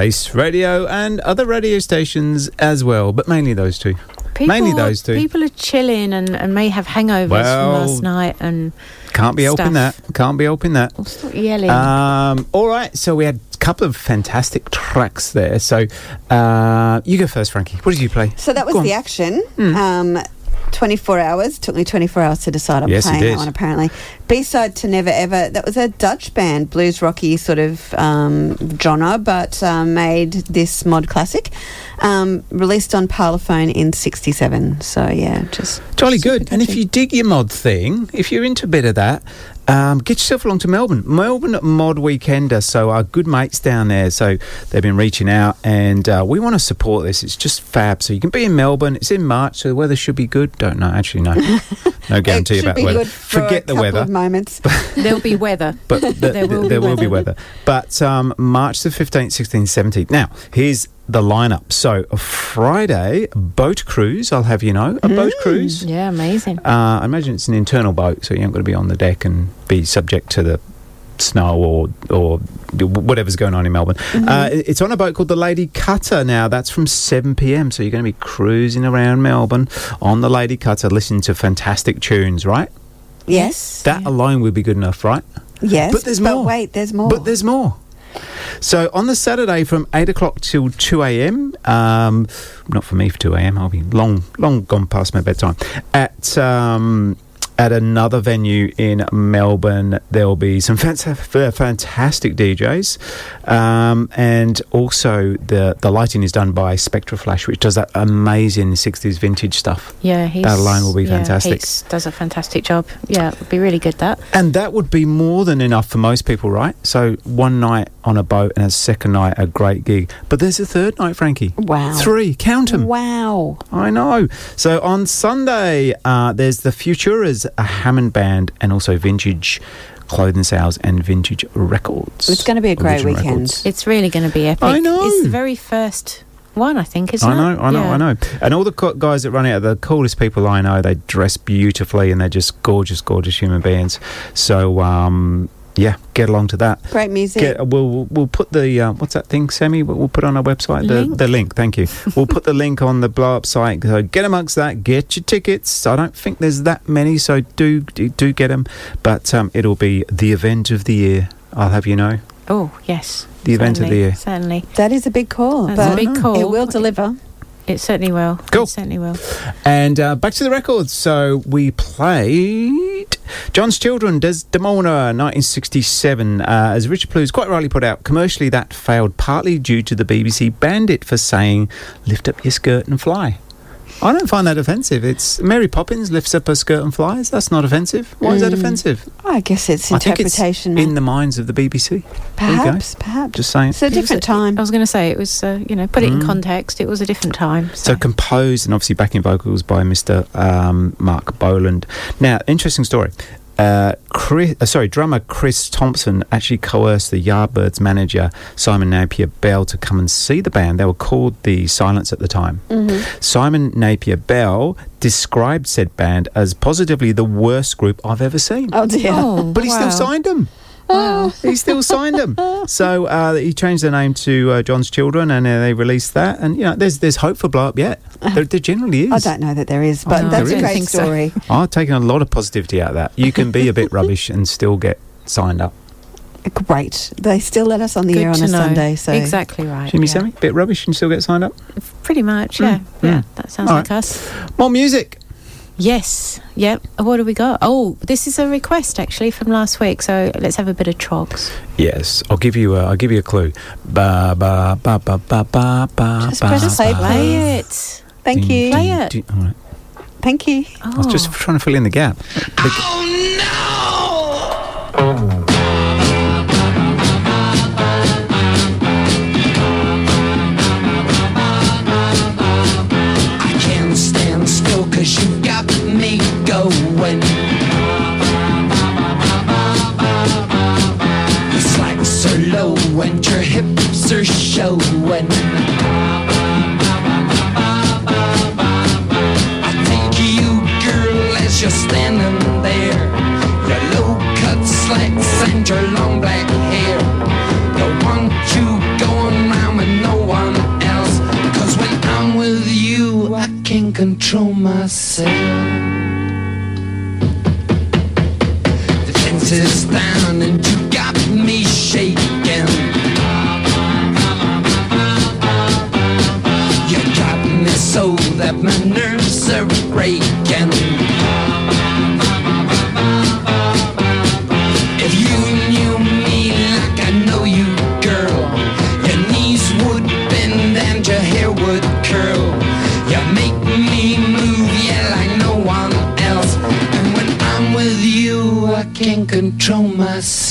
S4: Face Radio and other radio stations as well, but mainly those two.
S5: People,
S4: mainly those two.
S5: People are chilling and, and may have hangovers
S4: Well,
S5: from last night and
S4: Can't be helping that. Can't be helping that.
S5: stop yelling.
S4: Um, all right, so we had a couple of fantastic tracks there. So uh, you go first, Frankie. What did you play?
S6: So that was
S4: Go on.
S6: the action.
S4: Hmm.
S6: Um, 24 hours. Took me 24 hours to decide on
S4: Yes,
S6: playing that one, apparently. B side to Never Ever. That was a Dutch band, blues rocky sort of um, genre, but um, made this mod classic. Um, released on Parlophone in 67. So, yeah, just.
S4: Jolly good. And if you dig your mod thing, if you're into a bit of that, um, get yourself along to Melbourne. Melbourne Mod Weekender. So our good mates down there. So they've been reaching out, and uh, we want to support this. It's just fab. So you can be in Melbourne. It's in March, so the weather should be good. Don't know. Actually, no, no guarantee
S6: should
S4: about
S6: be
S4: the weather.
S6: good for
S4: Forget
S6: a
S4: the weather.
S6: of moments.
S5: There'll be weather.
S4: But the,
S5: There will
S4: there
S5: be
S4: will be
S5: weather.
S4: weather. But um, March the 15th, 16th, 17th. Now, here's the lineup. So, Friday, boat cruise, I'll have you know. A boat cruise.
S5: Yeah, amazing.
S4: Uh, I imagine it's an internal boat, so you aren't going to be on the deck and be subject to the snow or or whatever's going on in Melbourne. Uh, it's on a boat called the Lady Cutter. Now that's from 7 p.m. So you're going to be cruising around Melbourne on the Lady Cutter, listening to fantastic tunes, right?
S6: Yes.
S4: That alone would be good enough, right?
S6: Yes.
S4: But there's more.
S6: wait, there's more.
S4: But there's more. So on the Saturday from eight o'clock till two a.m. Um, not for me for two a.m. I'll be long, long gone past my bedtime. At um, at another venue in Melbourne, there will be some fanta- fantastic DJs, um, and also the the lighting is done by Spectra Flash, which does that amazing '60s vintage stuff.
S5: Yeah, he's,
S4: that alone will be
S5: yeah,
S4: fantastic.
S5: Does a fantastic job. Yeah, it would be really good that.
S4: And that would be more than enough for most people, right? So one night on a boat and a second night a great gig. But there's a third night, Frankie.
S6: Wow.
S4: Three, count 'em.
S6: Wow.
S4: I know. So on Sunday, uh, there's the Futuras, a Hammond band, and also vintage clothing sales and vintage records.
S6: It's going to be a great
S4: Original
S6: weekend.
S4: records.
S5: It's really going to be epic.
S4: I know.
S5: It's the very first one, I think, isn't
S4: I
S5: it?
S4: know, I know,
S5: Yeah.
S4: I know. And all the co- guys that run it are the coolest people I know. They dress beautifully and they're just gorgeous, gorgeous human beings. So, um, yeah, get along to that.
S6: Great music.
S4: Get, we'll, we'll we'll put the uh, what's that thing, Sammy? We'll we'll put on our website the
S5: Link?
S4: the link. Thank you. we'll put the link on the blow up site. So get amongst that. Get your tickets. I don't think there's that many, so do do, do get them. But um, it'll be the event of the year. I'll have you know.
S5: Oh, yes.
S4: The event of the year.
S5: Certainly.
S6: That is a big call.
S5: That's
S6: but
S5: a big call.
S6: It will deliver.
S5: It certainly will.
S4: Cool.
S5: It certainly will.
S4: And uh, back to the records. So we played John's Children, Desdemona, 1967. Uh, as Richard Plews quite rightly put out, commercially that failed partly due to the BBC banned it for saying, lift up your skirt and fly. I don't find that offensive. It's Mary Poppins lifts up her skirt and flies. That's not offensive. Why is that
S6: Mm.
S4: offensive?
S6: I guess it's
S4: I think it's
S6: interpretation.
S4: in the minds of the BBC. There you go.
S6: perhaps, perhaps.
S4: Just saying.
S6: It's a different time.
S5: I was going to say it was, uh, you know, put it in
S4: Mm.
S5: context. It was a different time.
S4: So composed and obviously backing vocals by Mr. Um, Marc Bolan. Now, interesting story. Uh, Chris, uh, sorry, drummer Chris Townson actually coerced the Yardbirds manager Simon Napier Bell to come and see the band. They were called the Silence at the time.
S6: Mm-hmm.
S4: Simon Napier Bell described said band as positively the worst group I've ever seen.
S6: Oh dear.
S5: Oh,
S4: But he still signed them. he still signed them. So uh, he changed the name to uh, John's Children, and uh, they released that. And you know, there's there's hope for blow up yet. There, there generally is.
S6: I don't know that there is, but
S4: Oh,
S6: that's
S4: there
S6: a
S4: is.
S6: great
S5: think so.
S6: story.
S4: I've taken a lot of positivity out of that. You can be a bit rubbish and still get signed up.
S6: Great. They still let us on the
S5: Good
S6: air on a
S5: know.
S6: Sunday. So
S5: Exactly right.
S4: Jimmy
S5: yeah.
S4: Sammy, bit rubbish and still get signed up.
S5: Pretty much, yeah.
S4: Mm,
S5: Yeah,
S4: mm.
S5: that sounds
S4: All
S5: like
S4: right.
S5: us.
S4: More music.
S5: Yes. Yep. What do we got? Oh, this is a request actually from last week. So let's have a bit of Troggs.
S4: Yes, I'll give you. A, I'll give you a clue. Ba ba ba ba ba ba ba.
S6: Just press
S4: ba,
S6: play,
S4: ba.
S5: Play it.
S6: thank
S4: Ding,
S6: you.
S4: ding,
S5: Play it.
S4: ding. All right.
S6: Thank you.
S5: Oh.
S4: I was just oh. trying to fill in the gap. Oh, the-
S10: I going. Your slacks are low and your hips are showing. I take you, girl, as you're standing there. Your low cut slacks and your long black hair. Don't want you going round with no one else. Cause when I'm with you, I can control myself. And you got me shaking. You got me so that my nerves are breaking.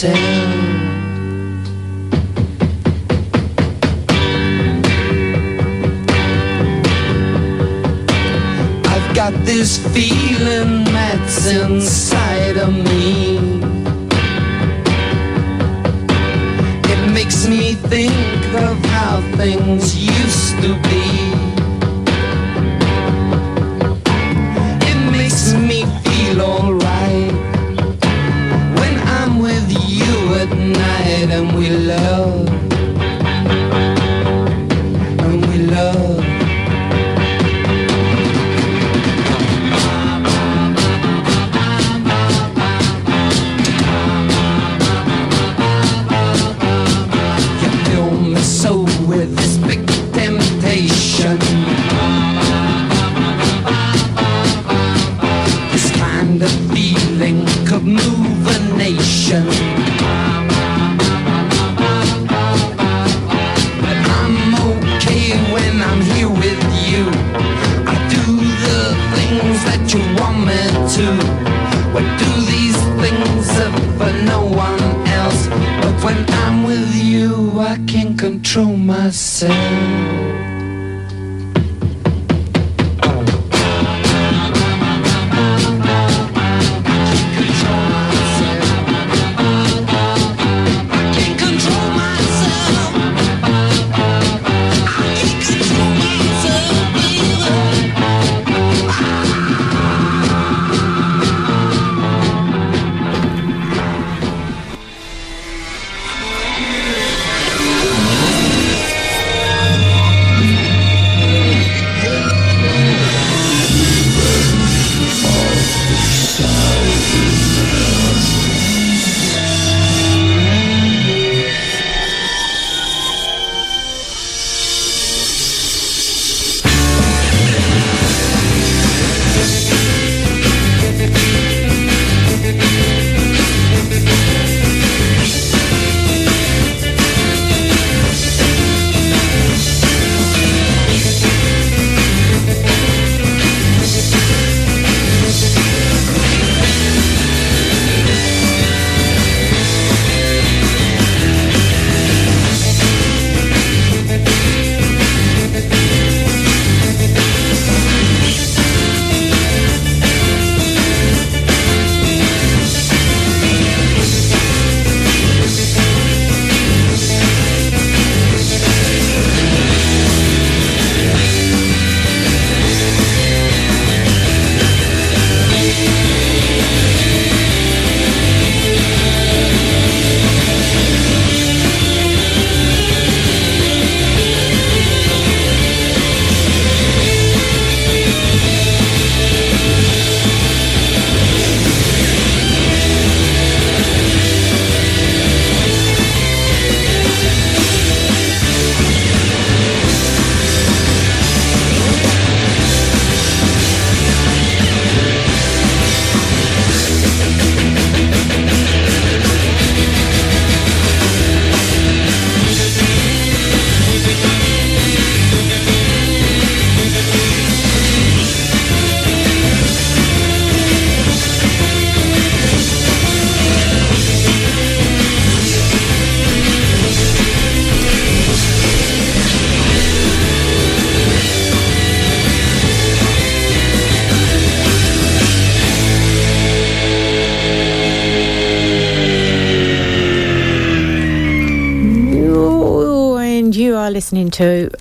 S10: Myself. I've got this feeling that's inside of me. It makes me think of how things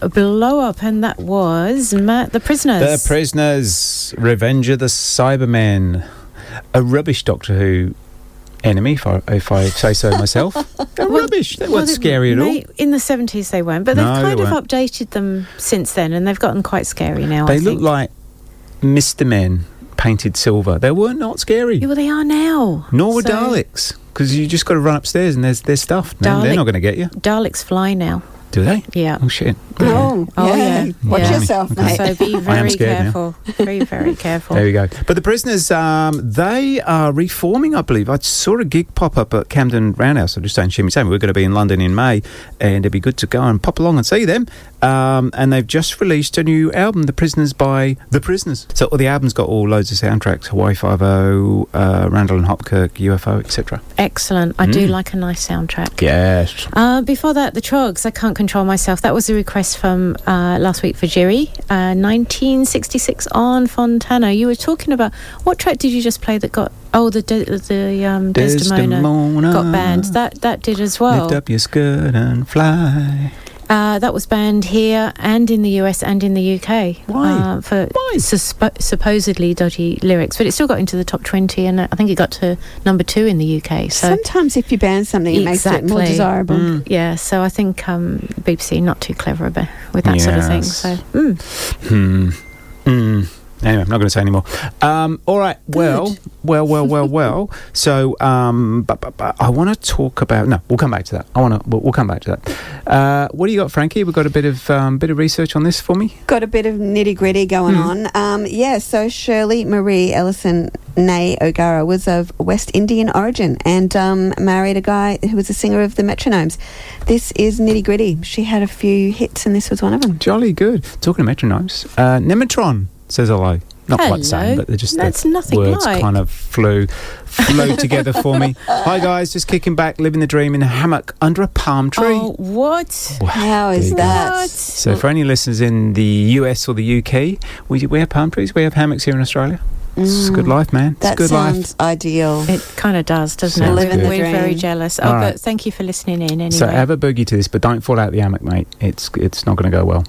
S10: to
S5: Blow Up, and that was Matt the Prisoners.
S4: The Prisoners, Revenge of the Cybermen, a rubbish Doctor Who enemy, if I, if I say so myself. They're rubbish. They weren't
S5: they-
S4: scary at all.
S5: In the 70s they weren't, but they've
S4: No, they
S5: kind of
S4: weren't.
S5: updated them since then, and they've gotten quite scary now. I
S4: They look
S5: think.
S4: like Mr. Men painted silver. They were not scary.
S5: Yeah, well, they are now.
S4: Nor were
S5: So-
S4: Daleks, because you just got to run upstairs and there's there's stuff. No, they're not going to get you,
S5: Daleks fly now.
S4: Do they?
S5: Yeah.
S4: Oh shit.
S6: Oh,
S5: Oh,
S6: yeah.
S5: yeah.
S6: Watch
S5: Yeah.
S6: yourself, mate.
S5: So be
S4: I am
S5: very
S4: scared now.
S5: careful. Very, very careful.
S4: There we go. But the prisoners, um, they are reforming, I believe. I saw a gig pop up at Camden Roundhouse. I'm just saying, Shimmy Sam, we're going to be in London in May, and it'd be good to go and pop along and see them. Um, and they've just released a new album, The Prisoners by The Prisoners. So the album's got all loads of soundtracks: Hawaii Five O, uh, Randall and Hopkirk, UFO, etc.
S5: Excellent. I do
S4: Mm.
S5: like a nice soundtrack.
S4: Yes.
S5: Uh, before that, the Troggs, I Can't Control Myself. That was a request from uh, last week for Jerry, uh, 1966 on Fontana. You were talking about, what track did you just play that got, oh, the De- the um, Desdemona,
S4: Desdemona.
S5: got banned. That, that did as well.
S4: Lift up your skirt and fly.
S5: Uh, that was banned here and in the US and in the UK.
S4: Why?
S5: Uh, for suspo- supposedly dodgy lyrics, but it still got into the top 20 and I think it got to number two in the UK. So
S6: Sometimes if you ban something, it makes it more desirable.
S4: Mm.
S5: Yeah, so I think um, BBC not too clever about with that sort of thing.
S4: Yes.
S5: So mm.
S4: Hmm. Hmm. Anyway, I'm not going to say anymore. Um, all right. Well, well, well, well, well. So, um, but, but, but I want to talk about. No, we'll come back to that. I want to. We'll, we'll come back to that. Uh, what do you got, Frankie? We've got a bit of um, bit of research on this for me.
S6: Got a bit of nitty gritty going
S4: Hmm.
S6: on. Um, yeah, so Shirley Marie Ellison Nay O'Gara was of West Indian origin and um, married a guy who was a singer of the Metronomes. This is nitty gritty. She had a few hits, and this was one of them.
S4: Jolly good. Talking of metronomes, uh, Nematron says hello. Not quite the same, but they're just
S5: That's
S4: the
S5: nothing
S4: words
S5: like.
S4: kind of flew flew together for me. Hi guys, just kicking back, living the dream in a hammock under a palm tree.
S5: Oh, what?
S6: How is that?
S5: What?
S4: So, for any listeners in the US or the UK, we, we have palm trees, we have hammocks here in Australia. It's a good life, man. It's a
S6: Mm. That
S4: good life.
S6: sounds ideal.
S5: It kind of does, doesn't
S4: Sounds
S5: it?
S4: Living
S5: We're,
S4: the
S5: we're very jealous. Oh,
S4: All
S5: but thank you for listening in anyway.
S4: So, have a boogie to this, but don't fall out the hammock, mate. It's it's not going to go well.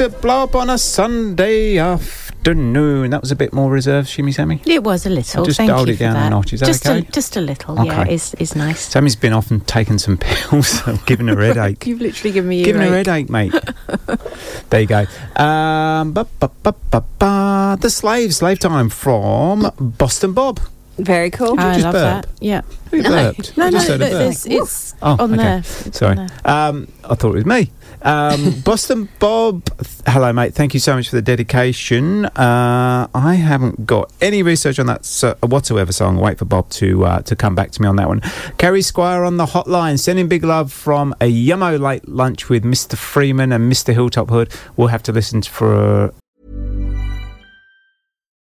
S4: Welcome back to Blow Up on a Sunday afternoon. That was a bit more reserved, Shimmy Sammy.
S5: It was a little.
S4: I just
S5: Thank
S4: dialed
S5: you
S4: it
S5: for
S4: down a
S5: that.
S4: notch. Is that
S5: just
S4: okay?
S5: A, just a little. Yeah,
S4: Okay.
S5: is is nice.
S4: Sammy's been off and taken some pills. I've given her a headache.
S5: You've literally given me a
S4: Giving her a
S5: earache.
S4: headache, mate. there you go. Um, ba, ba, ba, ba, ba. The Slave, Slave Time from Boston Bob.
S6: Very cool.
S5: I
S4: just
S5: love
S4: burp?
S5: that. Yeah.
S4: Who
S5: no,
S4: burped?
S5: no,
S4: I
S5: no,
S4: just heard a burp.
S5: it's, it's
S4: Oh,
S5: on
S4: okay.
S5: there. It's
S4: Sorry.
S5: on there.
S4: Um, I thought it was me. Um, Boston Bob, hello, mate. Thank you so much for the dedication. Uh, I haven't got any research on that so, whatsoever, so I'm wait for Bob to uh, to come back to me on that one. Kerry Squire on the hotline, sending big love from a yummo late lunch with Mr. Freeman and Mr. Hilltop Hood. We'll have to listen for.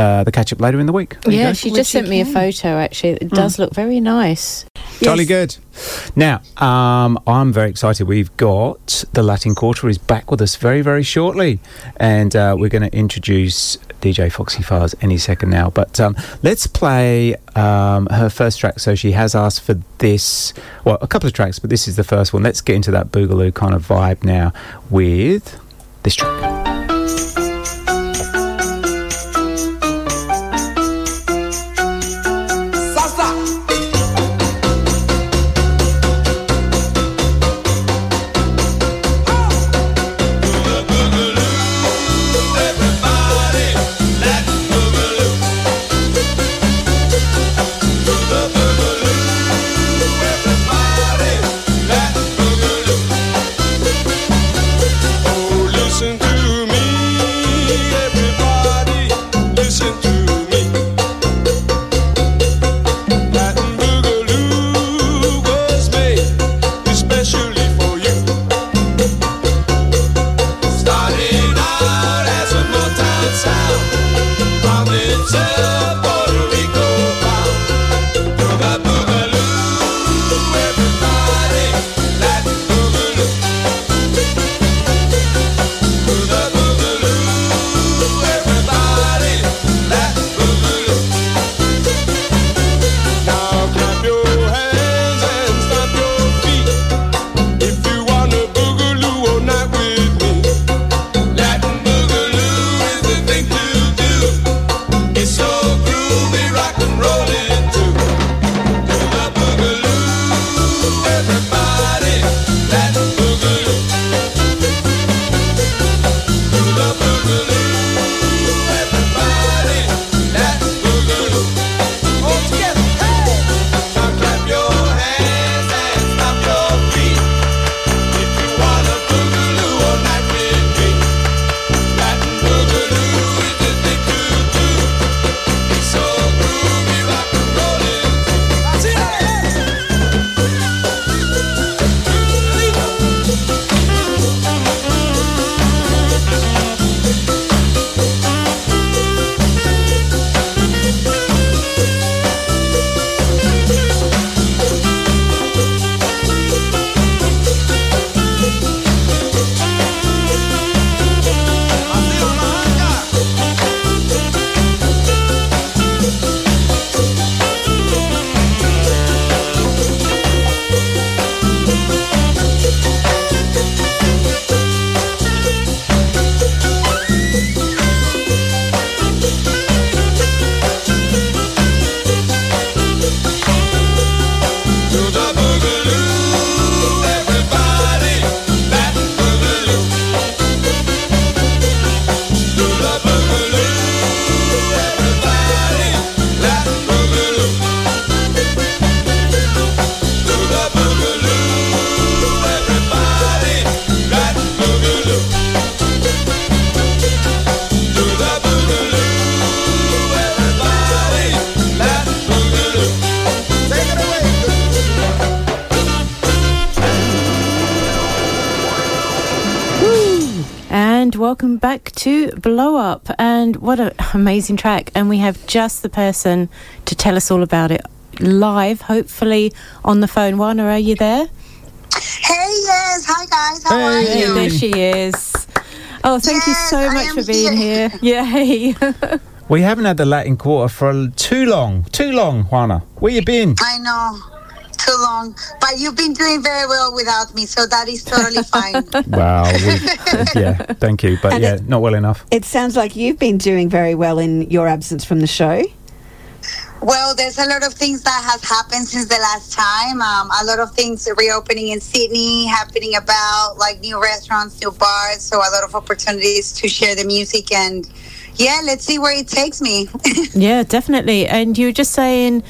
S4: Uh, the catch up later in the week. There
S5: Yeah,
S4: go.
S5: she just sent me a photo. Actually, it does look very nice.
S4: Jolly good. Now, um, I'm very excited. We've got the Latin Quarter is back with us very, very shortly, and uh, we're going to introduce DJ Foxy Fuzz any second now. But um, let's play um, her first track. So she has asked for this, well, a couple of tracks, but this is the first one. Let's get into that boogaloo kind of vibe now with this track.
S5: Amazing track. And we have just the person to tell us all about it live, hopefully on the phone. Juana, are you there?
S11: Hey, yes. Hi, guys. How are
S5: Hey,
S11: you?
S5: there she is. Oh, thank you so much for being
S11: here.
S5: here. Yay.
S4: We haven't had the Latin Quarter for too long. Too long, Juana. Where you been?
S11: I know. Too long. But you've been doing very well without me, so that is totally fine.
S4: Wow. we- yeah, thank you. But
S6: And
S4: yeah,
S6: it-
S4: not well enough.
S6: It sounds like you've been doing very well in your absence from the show.
S11: Well, there's a lot of things that has happened since the last time. Um, a lot of things reopening in Sydney, happening about like new restaurants, new bars. So a lot of opportunities to share the music and yeah, let's see where it takes me.
S5: yeah, definitely. And you were just saying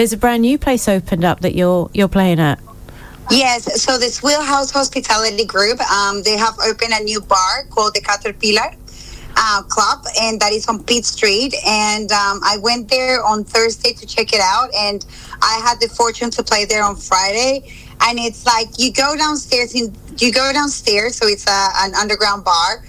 S5: there's a brand new place opened up that you're you're playing at.
S11: Yes, so this Wheelhouse Hospitality Group, um, they have opened a new bar called the Caterpillar uh, Club, and that is on Pitt Street. And um, I went there on Thursday to check it out, and I had the fortune to play there on Friday. And it's like you go downstairs, in, you go downstairs, so it's a, an underground bar.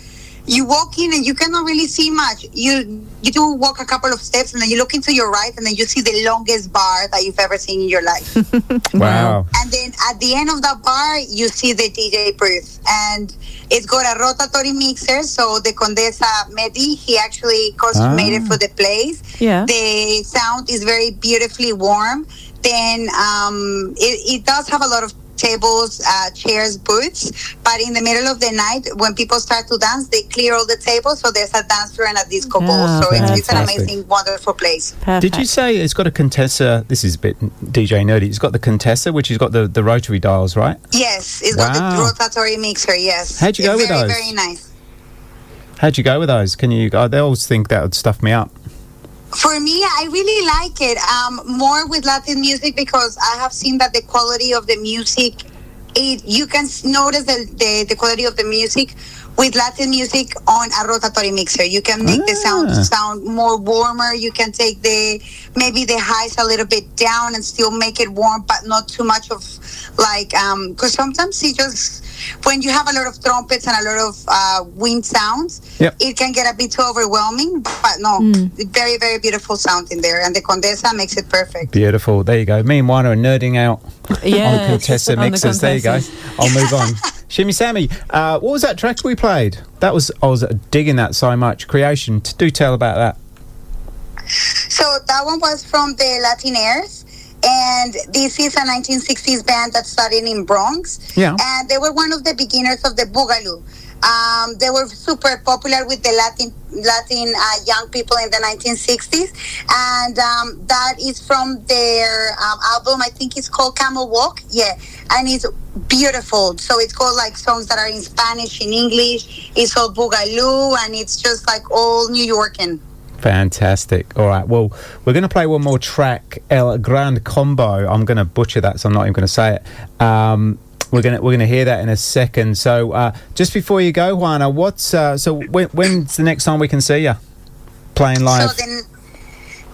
S11: You walk in and you cannot really see much. You you do walk a couple of steps and then you look into your right and then you see the longest bar that you've ever seen in your life.
S4: Wow.
S11: And then at the end of that bar, you see the DJ booth, and it's got a rotatory mixer. So the Condesa Medi, he actually custom made it
S5: Ah.
S11: for the place.
S5: Yeah.
S11: The sound is very beautifully warm. Then um, it, it does have a lot of tables, uh, chairs, booths. But in the middle of the night, when people start to dance, they clear all the tables. So there's a dance floor and a disco ball.
S5: Ah,
S11: So it's, it's an amazing, wonderful place.
S4: Did you say it's got a Contessa? This is a bit DJ nerdy. It's got the Contessa, which has got the, the rotary dials, right?
S11: Yes, it's got the
S4: Wow.
S11: rotatory mixer. Yes.
S4: How'd you go with
S11: very,
S4: those?
S11: Very nice.
S4: How'd you go with those? Can you? I they always think that would stuff me up.
S11: For me, I really like it um, more with Latin music because I have seen that the quality of the music, it you can notice the, the, the quality of the music with Latin music on a rotatory mixer. You can make the sound
S4: Ah.
S11: sound more warmer. You can take the maybe the highs a little bit down and still make it warm, but not too much of like um because sometimes it just when you have a lot of trumpets and a lot of uh, wind sounds,
S4: Yep.
S11: it can get a bit too overwhelming. But no, very very beautiful sound in there, and the Condesa makes it perfect.
S4: Beautiful. There you go. Me and Juana are nerding out on the
S5: Yes,
S4: Contessa
S5: on the.
S4: There you go. I'll move on. Shimmy Sammy, uh, what was that track we played? That was I was digging that so much. Creation. T- Do tell about that.
S11: So that one was from the Latinaires. And this is a 1960s band that started in Bronx.
S4: Yeah.
S11: And they were one of the beginners of the Boogaloo. Um, they were super popular with the Latin Latin uh, young people in the 1960s, and um, that is from their um, album. I think it's called Camel Walk. Yeah, and it's beautiful. So it's called like songs that are in Spanish, in English. It's all Boogaloo, and it's just like all New Yorkin.
S4: Fantastic. All right. Well, we're going to play one more track, El Grand Combo. I'm going to butcher that, so I'm not even going to say it. Um, we're going to we're going to hear that in a second. So, uh, just before you go, Juana, what's uh, so when, when's the next time we can see you playing live?
S11: So then,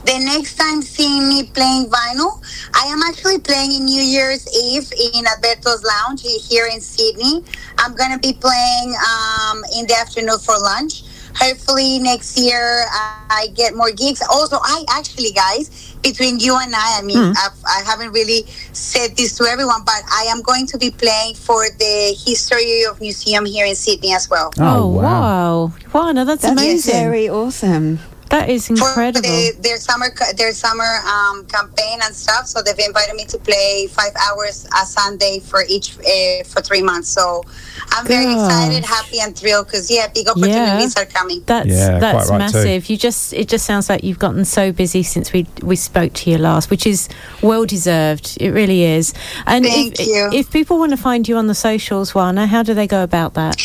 S11: the next time seeing me playing vinyl, I am actually playing in New Year's Eve in Alberto's Lounge here in Sydney. I'm going to be playing um, in the afternoon for lunch. Hopefully next year I get more gigs. Also, I actually, guys, between you and I, I mean,
S5: Hmm.
S11: I've, I haven't really said this to everyone, but I am going to be playing for the History of Museum here in Sydney as well.
S5: Oh, wow. Juana, that's,
S6: That's
S5: amazing.
S6: very awesome.
S5: That is incredible.
S11: For the, their summer their summer um, campaign and stuff. So they've invited me to play five hours a Sunday for each uh, for three months. So I'm very excited, happy, and thrilled because yeah, big opportunities are coming.
S5: That's
S4: Yeah,
S5: that's
S4: quite right too.
S5: massive. You just it just sounds like you've gotten so busy since we we spoke to you last, which is well deserved. It really is. And
S11: Thank
S5: if,
S11: you.
S5: if people want to find you on the socials, Juana, how do they go about that?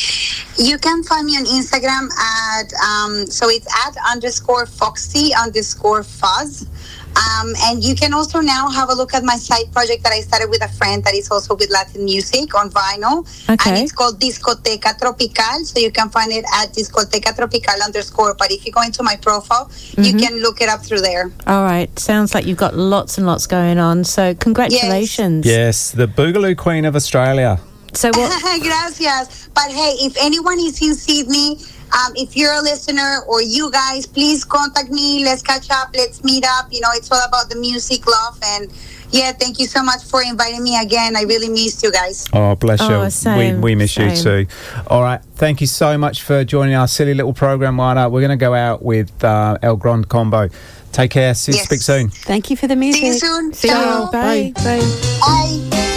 S11: You can find me on Instagram at um, so it's at underscore foxy underscore fuzz. Um, and you can also now have a look at my side project that I started with a friend that is also with Latin music on vinyl.
S5: Okay.
S11: And it's called Discoteca Tropical. So you can find it at Discoteca Tropical underscore. But if you go into my profile, you
S5: Mhm.
S11: can look it up through there.
S5: All right, sounds like you've got lots and lots going on. So congratulations.
S4: Yes, the Boogaloo Queen of Australia.
S5: So what?
S11: Gracias. But hey, if anyone is in Sydney, Um, if you're a listener or you guys, please contact me. Let's catch up. Let's meet up. You know, it's all about the music, love, and yeah, thank you so much for inviting me again. I really missed you guys.
S4: Oh, bless
S5: Oh,
S4: you.
S5: same,
S4: we, we miss you too. All right. Thank you so much for joining our silly little program, Juana. We're going to go out with uh, El Grand Combo. Take care. See,
S11: Yes.
S4: Speak soon.
S6: Thank you for the music.
S11: See you soon.
S5: See you.
S11: Ciao.
S5: Bye. Bye.
S11: Bye.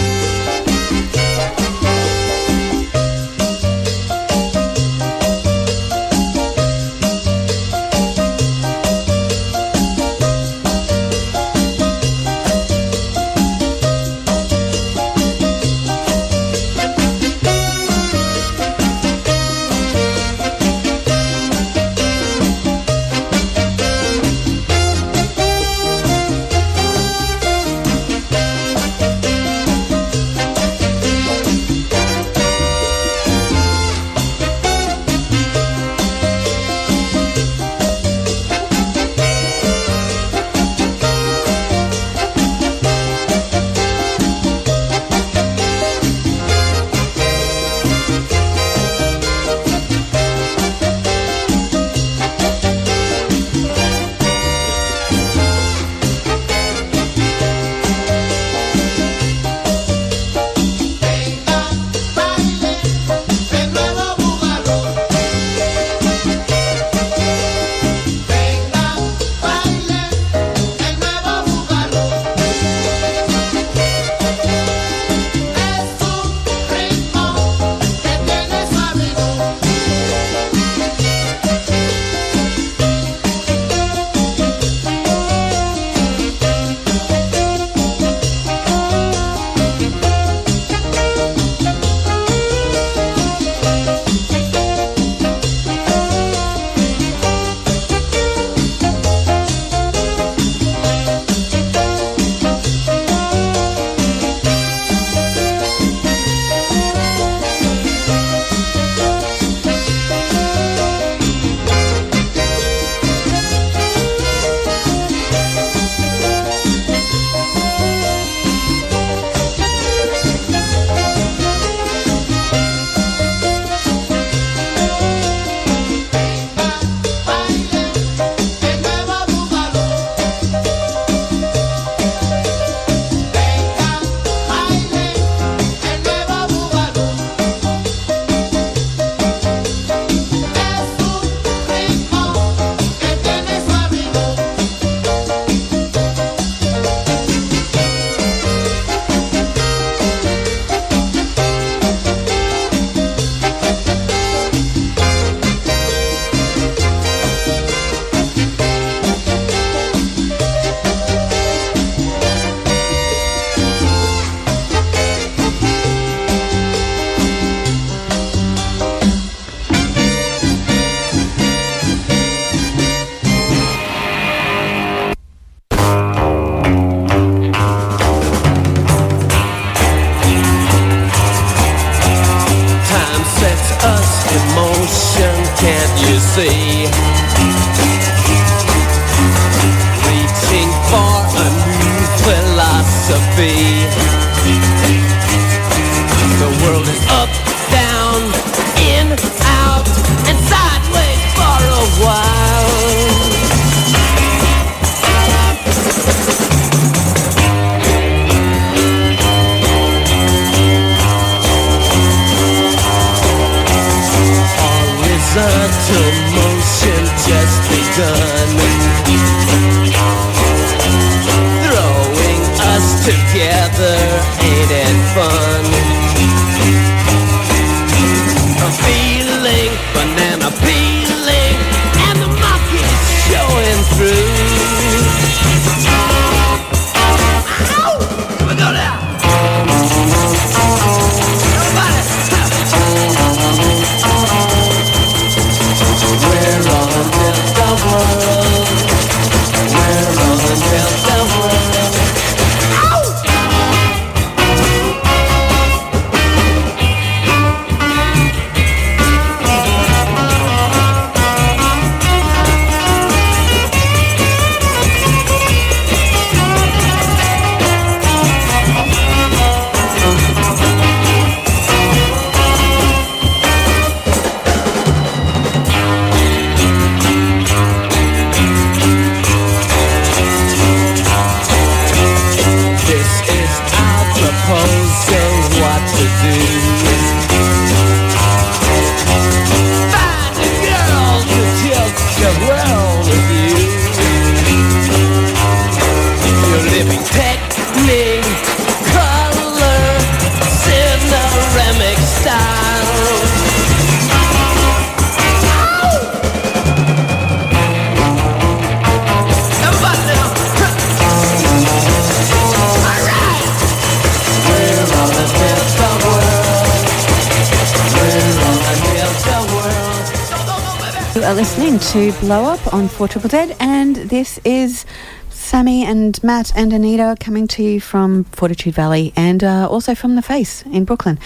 S10: To
S6: Blow Up on 4 Triple Z, and this is Sammy and Matt and Anita coming to you from Fortitude Valley and uh, also from The Face in Brooklyn.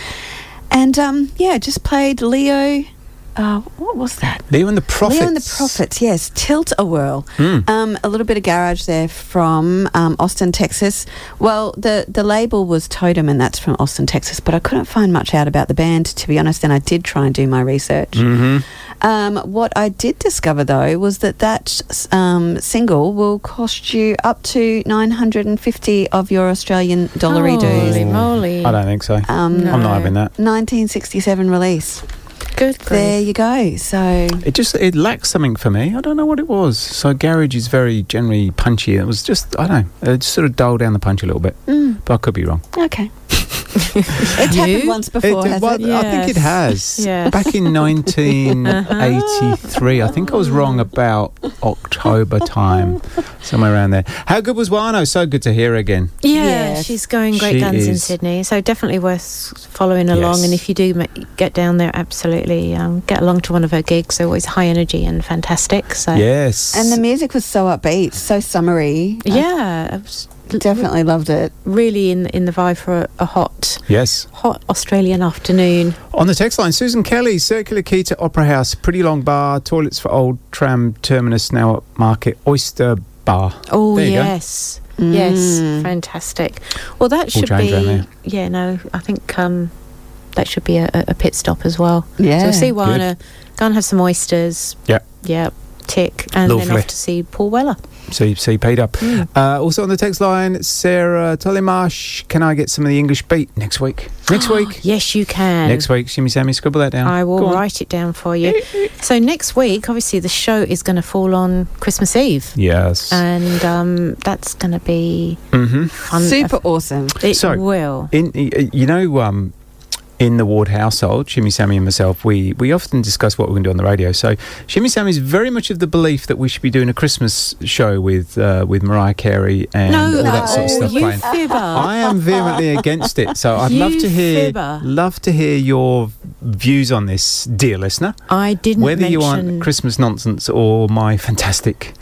S6: And um, yeah, just played Leo. Uh, what was that?
S4: Leo and the Prophets.
S6: Leo and the Prophets, yes. Tilt a Whirl.
S4: Mm.
S6: Um, a little bit of garage there from um, Austin, Texas. Well, the, the label was Totem, and that's from Austin, Texas, but I couldn't find much out about the band, to be honest, and I did try and do my research.
S4: Mm-hmm.
S6: Um, what I did discover, though, was that that um, single will cost you up to 950 of your Australian dollar
S5: Holy moly.
S4: I don't think so.
S6: Um,
S4: I'm not having that.
S6: 1967 release.
S5: Good.
S6: There you go. So
S4: It just it lacks something for me. I don't know what it was. So garage is very generally punchy. It was just I don't know. It just sort of dulled down the punch a little bit.
S6: Mm.
S4: But I could be wrong.
S6: Okay. It's happened once before,
S4: It-
S6: has
S4: well,
S6: it?
S4: I think it has.
S6: Yes.
S4: Back in 1983, I think I was wrong about October time, somewhere around there. How good was Juana? So good to hear again.
S5: Yeah,
S6: Yes.
S5: she's going great
S4: She
S5: guns in. Sydney, so definitely worth following along. And if you do get down there, absolutely um, get along to one of her gigs. They're always high energy and fantastic. So
S4: Yes.
S6: And the music was so upbeat, so summery.
S5: Yeah, I was
S6: definitely loved it.
S5: really in in the vibe for a, a hot
S4: Yes.
S5: hot Australian afternoon.
S4: On the text line, Susan Kelly, Circular Quay to Opera House, Pretty Long Bar, Toilets for Old Tram Terminus, now at Market, Oyster Bar.
S5: Oh
S4: There you go.
S5: yes, yes,
S6: Mm.
S5: fantastic. Well, that
S4: All
S5: should be yeah. No, I think um, that should be a, a a pit stop as well.
S6: Yeah.
S5: So see Juana, go and have some oysters.
S4: Yeah.
S5: Yeah, tick, and then
S4: Lovely.
S5: off to see Paul Weller.
S4: So you see paid up. Uh, also on the text line, Sarah Tullymarsh, can I get some of the English beat next week? Next week?
S5: Yes, you can.
S4: Next week, Shimmy Sammy, scribble that down.
S5: I will write it down for you. so next week, obviously, the show is going to fall on Christmas Eve,
S4: Yes.
S5: and um, that's going to be
S4: mm-hmm.
S5: fun.
S6: Super awesome.
S5: It
S4: So-
S5: will.
S4: In you know, um, in the Ward household, Shimmy Sammy and myself, we we often discuss what we're going to do on the radio. So Shimmy Sammy is very much of the belief that we should be doing a Christmas show with uh, with Mariah Carey and
S5: no,
S4: all that sort of stuff
S5: you
S4: playing.
S5: fibber.
S4: I am vehemently against it. So I'd love to hear
S5: fibber.
S4: love to hear your views on this, dear listener.
S5: I didn't
S4: Whether you want Christmas nonsense or my fantastic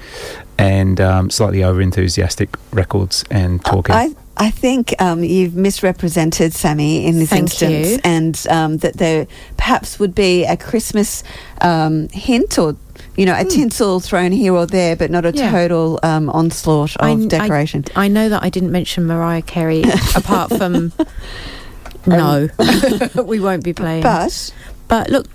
S4: and um, slightly over enthusiastic records and talking.
S6: I, I think um, you've misrepresented Sammy in this
S5: Thank
S6: instance,
S5: you.
S6: and um, that there perhaps would be a Christmas um, hint or. You know, a tinsel thrown here or there, but not a.
S5: Yeah.
S6: total um, onslaught of
S5: I- I-
S6: decoration.
S5: I, know that I didn't mention Mariah Carey apart from no, we won't be playing.
S6: but
S5: but look,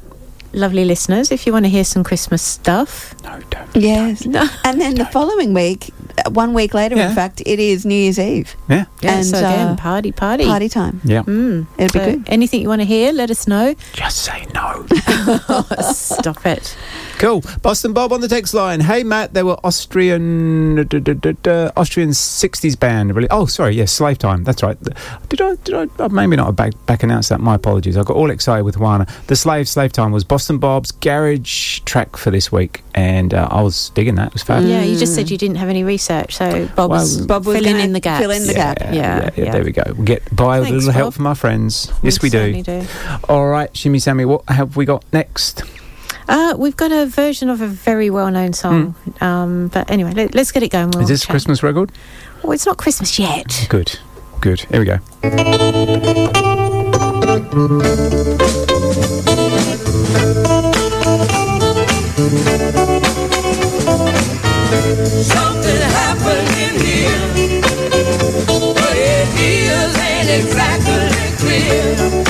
S5: lovely listeners, if you want to hear some Christmas stuff,
S4: no, don't.
S6: yes,
S5: no,
S6: and then the following week, one week later,
S4: Yeah.
S6: in fact, it is New Year's Eve,
S4: Yeah.
S5: yeah,
S6: And,
S5: so again,
S6: uh,
S5: party, party,
S6: party time.
S4: Yeah.
S5: Mm.
S6: It'd be good.
S5: Anything you want to hear, let us know.
S4: Just say no.
S5: Stop it.
S4: Cool. Boston Bob on the text line. Hey Matt, there were Austrian duh, duh, duh, duh, Austrian '60s band. Really? Oh, sorry. Yes, Slave Time. That's right. Did I? Did I? uh, Maybe not. Back back announced that. My apologies. I got all excited with Juana. The Slave Slave Time was Boston Bob's garage track for this week, and uh, I was digging that. It was fab.
S5: Yeah, you just said you didn't have any research, so Bob was
S4: Well,
S6: Bob was
S5: filling in the gaps.
S6: fill in the gap.
S5: Yeah,
S4: yeah,
S5: yeah.
S4: There we go. We get by with a
S5: Thanks,
S4: little help from our friends. Yes, we, do.
S5: do.
S4: All right, Shimmy Sammy, what have we got next?
S5: Uh, we've got a version of a very well-known song, um, but anyway, let, us get it going. We'll.
S4: Is this a. Christmas record?
S5: Oh, it's not Christmas yet.
S4: Good, good. Here we go.
S7: Exactly clear.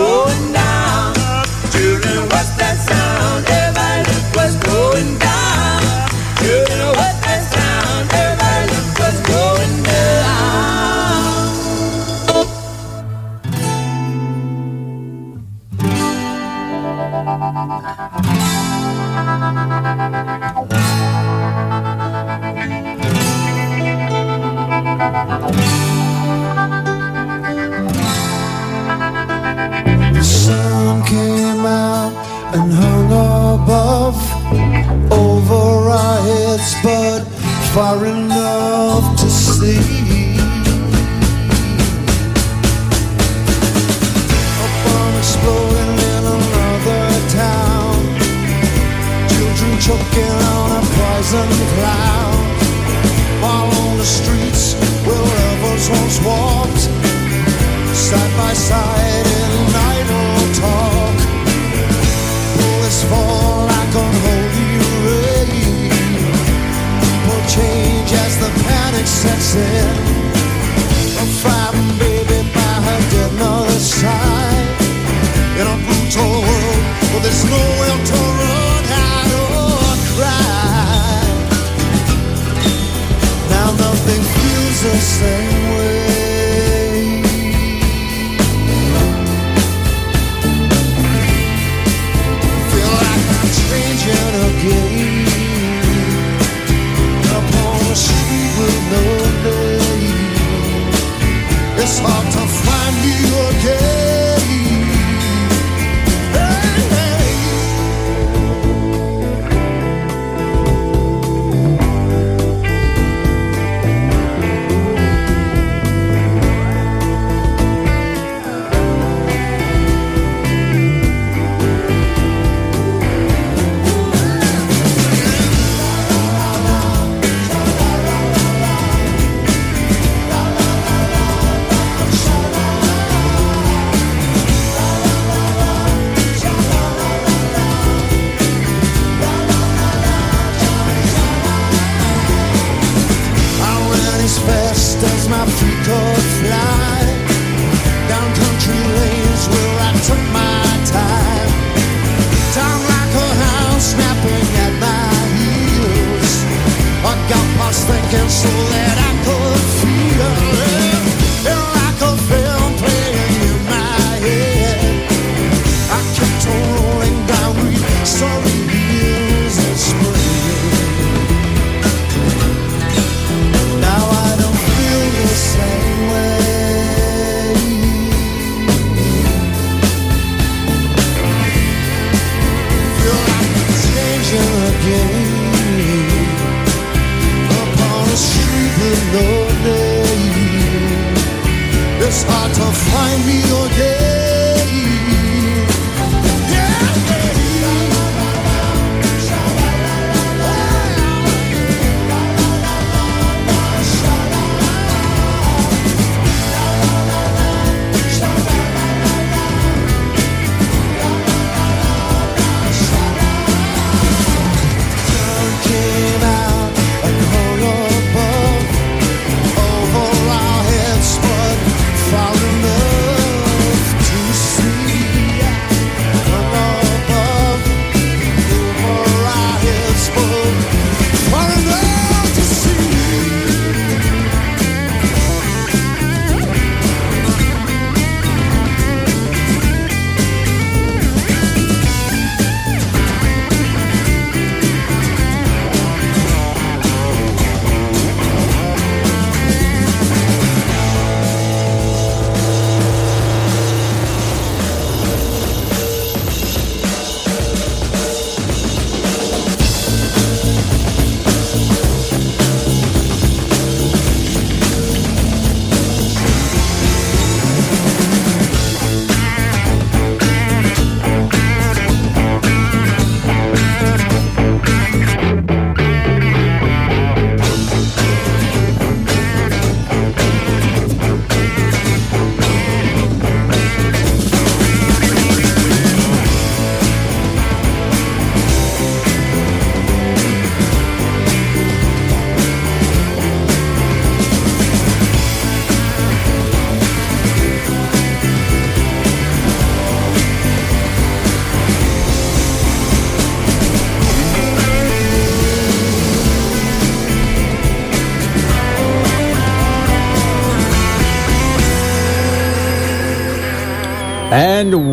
S7: Going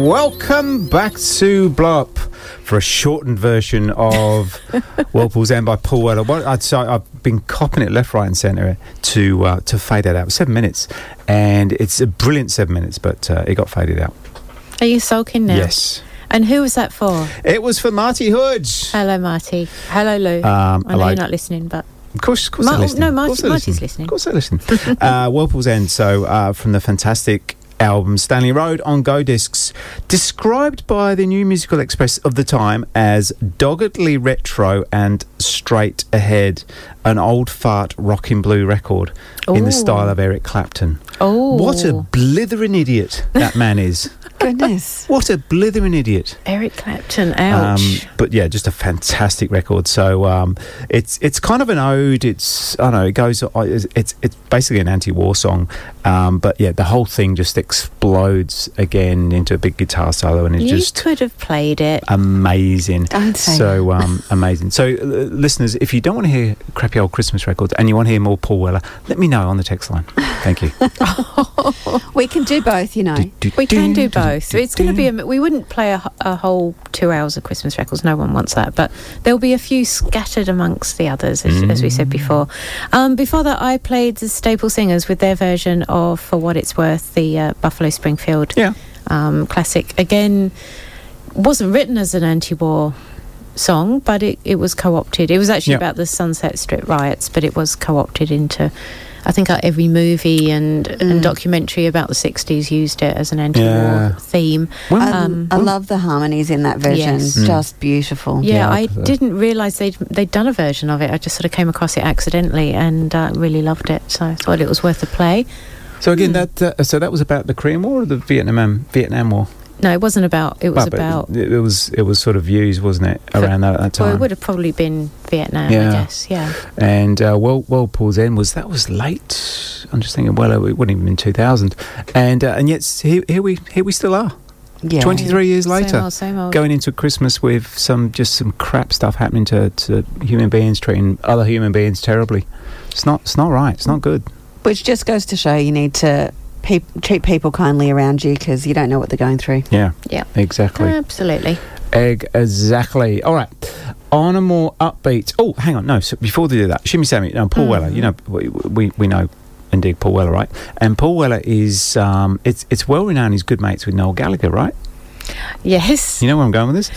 S4: welcome back to Blow Up for a shortened version of Whirlpool's End by Paul Weller. What I'd say, I've been copping it left, right, and centre to uh, to fade that out. Seven minutes, and it's a brilliant seven minutes, but uh, it got faded out.
S5: Are you sulking now?
S4: Yes.
S5: And who was that for?
S4: It was for Marty Hoods.
S5: Hello, Marty. Hello, Lou.
S4: Um,
S5: I know
S4: hello.
S5: you're not listening, but
S4: Of course, of course listening.
S5: no, Marty- Marty's
S4: listening.
S5: listening.
S4: Of course they're listening. uh, Whirlpool's End, so uh, from the fantastic album Stanley Road on Go Discs, described by the New Musical Express of the time as doggedly retro and straight ahead, an old fart rockin' blue record in the style of Eric Clapton.
S5: Oh.
S4: What a blithering idiot that man is.
S6: Goodness.
S4: What a blithering idiot.
S5: Eric Clapton, ouch.
S4: Um, but yeah, just a fantastic record. So um, it's it's kind of an ode. It's I don't know. It goes. It's it's, basically an anti-war song. Um, but yeah, the whole thing just explodes again into a big guitar solo, and it's
S5: you
S4: just
S5: could have played it.
S4: amazing. So um, amazing. So uh, listeners, if you don't want to hear crappy old Christmas records and you want to hear more Paul Weller, let me know on the text line. Thank you.
S6: We can do both, you know.
S5: We can do both. It's going to be. A, we wouldn't play a, a whole two hours of Christmas records. No one wants that. But there'll be a few scattered amongst the others, as, as we
S4: Mm.
S5: said before. Um, before that, I played the Staple Singers with their version of "For What It's Worth," the uh, Buffalo Springfield
S4: yeah.
S5: um, classic. Again, wasn't written as an anti-war song, but it, it was co-opted. It was actually about the Sunset Strip riots, but it was co-opted into. I think uh, every movie and, and documentary about the 60s used it as an anti-war
S6: Yeah.
S5: theme.
S6: I,
S5: Um,
S6: I love the harmonies in that version.
S5: Yes.
S4: Mm.
S6: Just beautiful.
S5: yeah, I didn't realise they'd they'd done a version of it. I just sort of came across it accidentally and uh, really loved it. So I thought it was worth a play.
S4: So again, that uh, so that was about the Korean War or the Vietnam Vietnam War.
S5: No, it wasn't about. It was
S4: Well, but
S5: about.
S4: It, it was it was sort of used, wasn't it, around that, that time?
S5: Well, it would have probably been Vietnam,
S4: Yeah.
S5: I guess. Yeah.
S4: And uh, World, Whirlpool's End was that was late. I'm just thinking, well, it wouldn't even been 2000, and uh, and yet here, here we here we still are.
S6: Yeah.
S4: 23 years later,
S5: Same
S4: later,
S5: old, same old.
S4: going into Christmas with some just some crap stuff happening to, to human beings, treating other human beings terribly. It's not it's not right. It's not good.
S6: Which just goes to show you need to peop treat people kindly around you because you don't know what they're going through.
S4: Yeah.
S5: Yeah.
S4: Exactly.
S5: Absolutely.
S4: Egg, Exactly. All right. On a more upbeat. Oh, hang on. No. So before they do that, Shimmy Sammy. No, Paul
S5: Mm.
S4: Weller. You know, we, we we know indeed Paul Weller, right? And Paul Weller is um, it's it's well renowned. He's good mates with Noel Gallagher, right?
S5: Yes.
S4: You know where I'm going with this?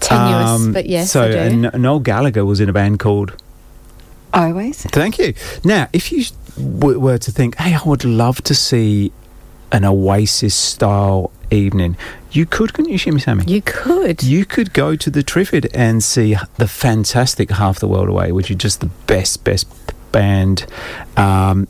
S5: Tenuous, but yes,
S4: So
S5: I do.
S4: Noel Gallagher was in a band called.
S6: Always.
S4: Thank you. Now, if you w- were to think, hey, I would love to see an Oasis style evening, you could, couldn't you, Shimmy Sammy?
S5: You could.
S4: You could go to the Triffid and see the fantastic Half the World Away, which is just the best, best band. Um,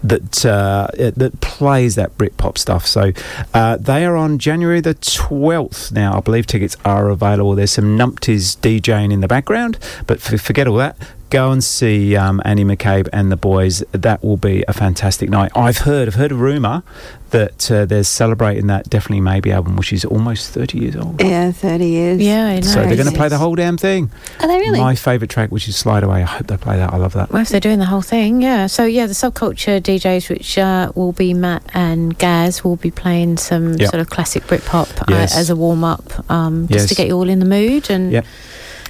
S4: that uh, that plays that Britpop stuff. So uh, they are on January the twelfth now. I believe tickets are available. There's some numpties DJing in the background, but f- forget all that. Go and see um, Annie McCabe and the boys. That will be a fantastic night. I've heard, I've heard a rumor that uh, they're celebrating that Definitely Maybe album, which is almost thirty years old.
S6: Yeah, 30 years.
S5: Yeah, I know.
S4: So they're going to play the whole damn thing.
S6: Are they really?
S4: My favourite track, which is Slide Away. I hope they play that. I love that.
S5: Well, if they're doing the whole thing, yeah. So yeah, the subculture DJs, which uh, will be Matt and Gaz, will be playing some
S4: Yeah.
S5: sort of classic Britpop
S4: Yes.
S5: uh, as a warm up, um, just to get you all in the mood. And
S4: Yep.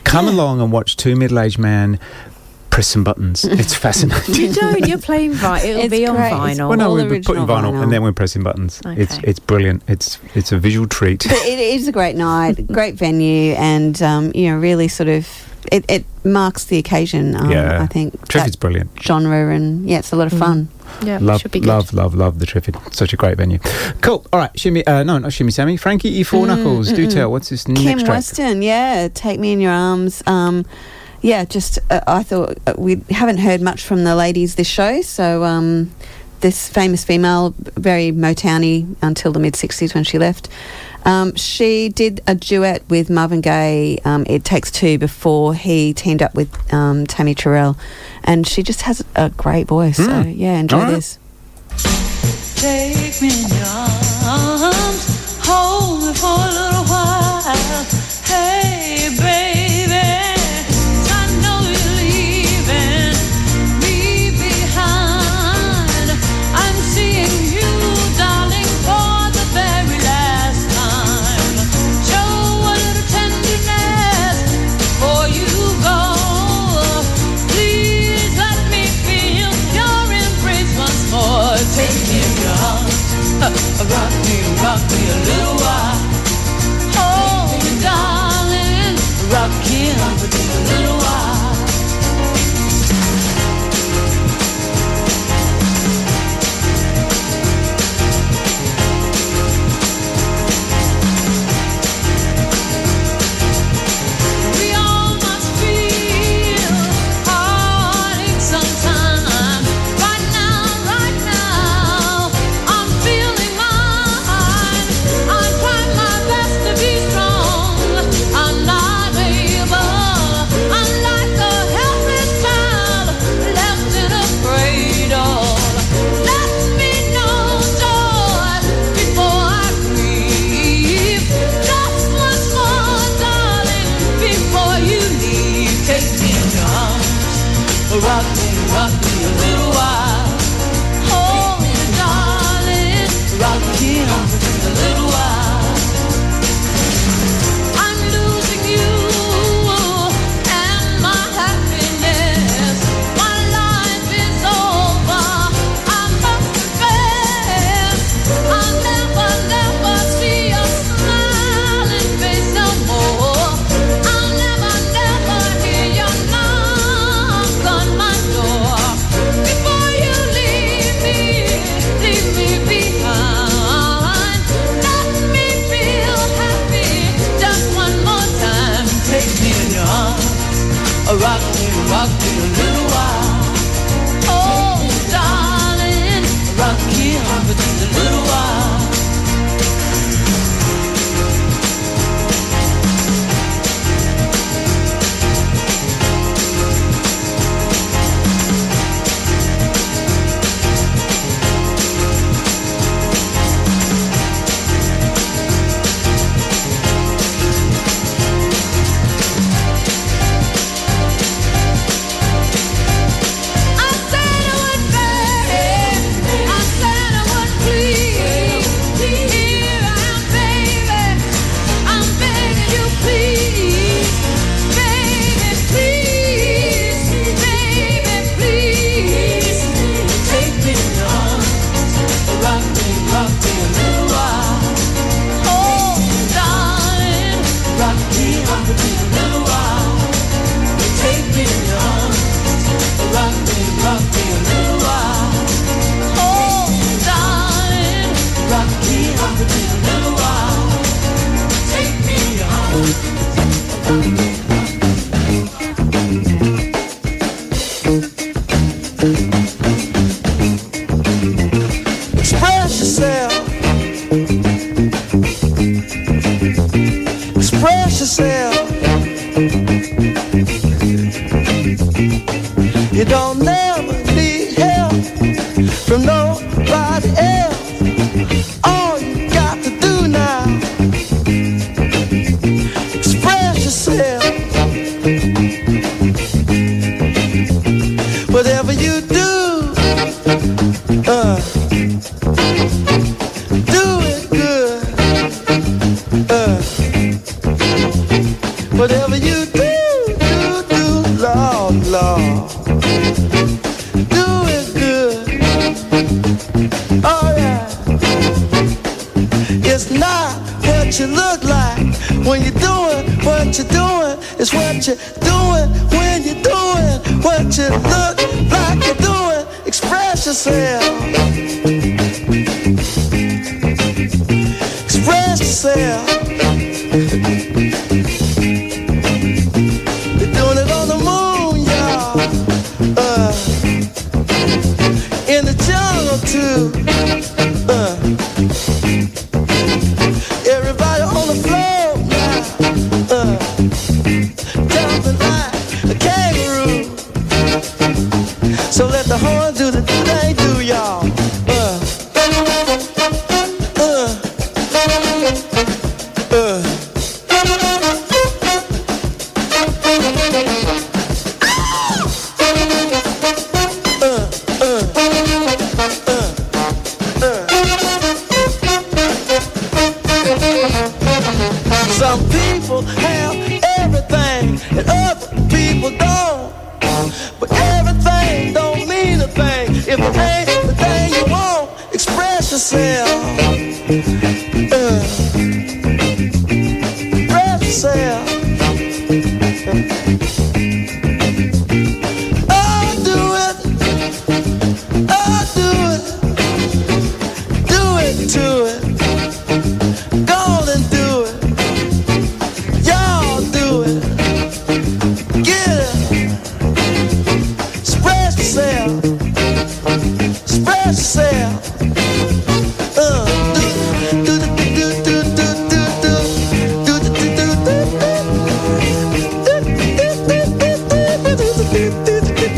S4: Come along and watch two middle-aged men press some buttons. It's fascinating.
S5: you don't. You're playing vi- It'll
S6: It's
S5: be on
S6: great.
S5: vinyl.
S4: Well, no, we're putting vinyl,
S6: vinyl.
S4: and then we're pressing buttons. It's
S5: Okay.
S4: it's brilliant. It's it's a visual treat.
S6: But it is a great night, great venue, and um, you know, really sort of it, it marks the occasion. Um,
S4: Yeah.
S6: I think
S4: Triffid's brilliant.
S6: genre, and yeah, it's a lot of fun.
S5: Yeah,
S4: love,
S5: should be good.
S4: love, love, love the Triffid. Such a great venue. Cool. All right, Shimmy. Uh, no, not Shimmy Sammy. Frankie E. Four Knuckles. Do tell. What's this
S6: Kim
S4: next track?
S6: Weston, yeah, take me in your arms. Um, yeah, just uh, I thought uh, we haven't heard much from the ladies this show, so um, this famous female, very Motowny until the mid '60s when she left. Um, she did a duet with Marvin Gaye. Um, it takes two before he teamed up with um, Tammy Terrell, and she just has a great voice. So
S4: Mm.
S6: yeah, enjoy
S4: All right.
S6: this.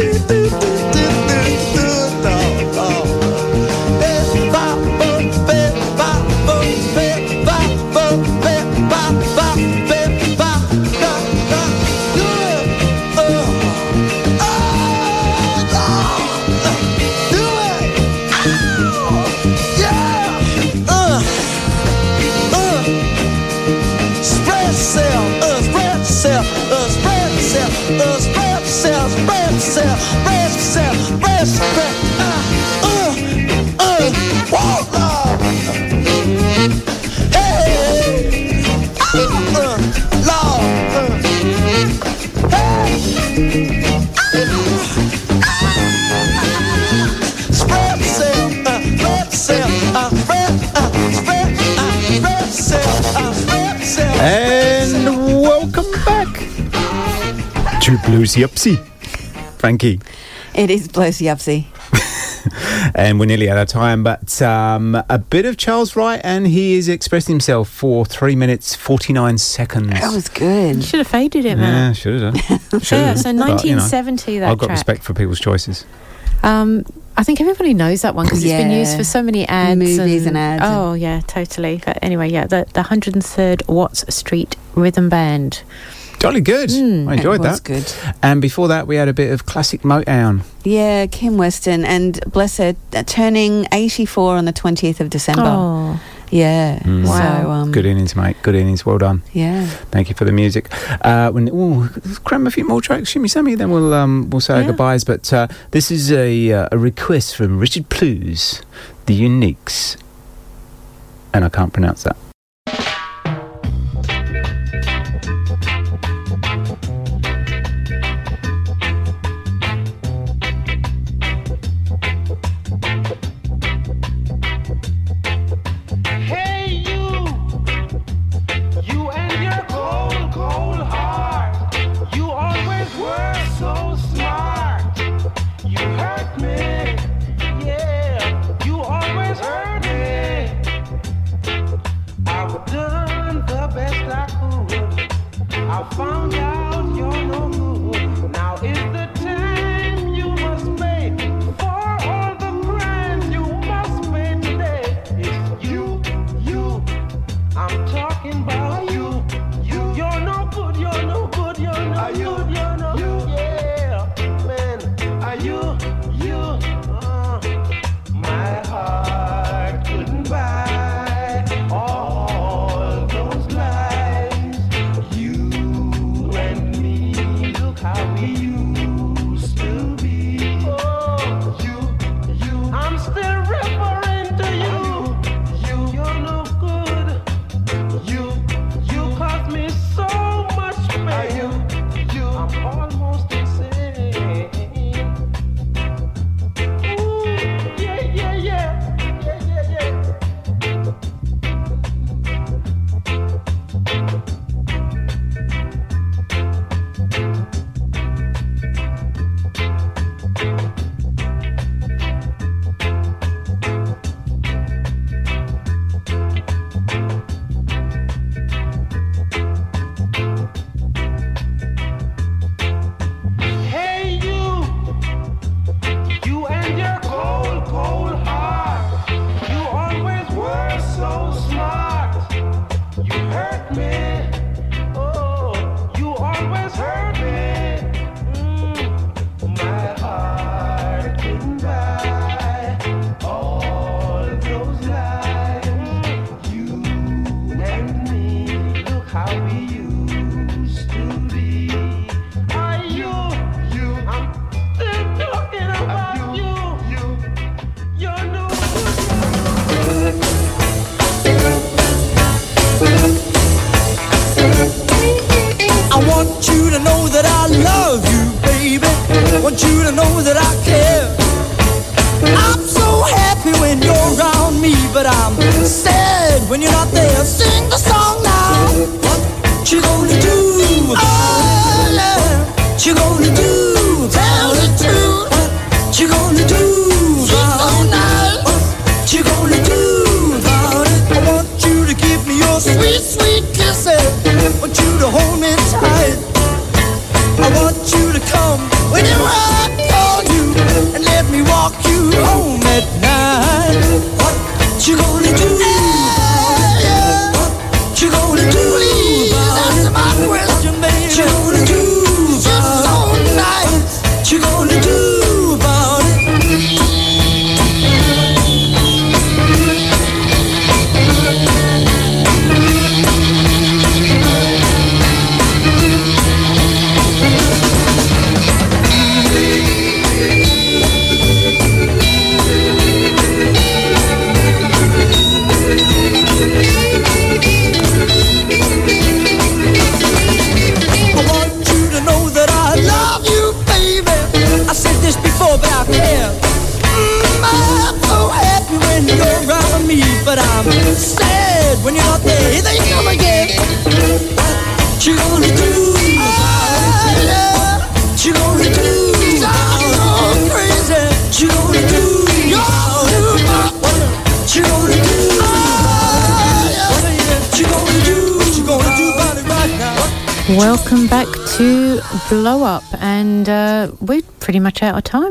S12: do, do, do.
S4: Bluesy Upsy. Frankie.
S6: It is Blousy Upsy.
S4: And we're nearly out of time, but um, a bit of Charles Wright, and he is expressing himself for three minutes, 49 seconds.
S6: That was good.
S5: You should have faded it, man.
S4: Yeah, should have done.
S5: Yeah,
S4: Should have.
S5: so
S4: But, you know,
S5: 1970 that
S4: I've got
S5: track.
S4: respect for people's choices.
S5: Um, I think everybody knows that one because it's been used for so many ads,
S6: Movies and ads and-
S5: Oh yeah, totally. But anyway, yeah, the the 103rd Watts Street Rhythm Band.
S4: Jolly good.
S5: Mm,
S4: I enjoyed
S6: it was
S4: that.
S6: good.
S4: And before that, we had a bit of classic Motown.
S6: Yeah, Kim Weston, and bless her, uh, turning 84 on the 20th of December.
S5: Oh,
S6: Yeah.
S4: Mm.
S6: So, um,
S4: Good innings, mate. Good innings. Well done.
S6: Yeah.
S4: Thank you for the music. Uh, when ooh, cram a few more tracks, shimmy sammy, then we'll um, we'll say our goodbyes. But uh, this is a uh, a request from Richard Plews, the Uniques, and I can't pronounce that.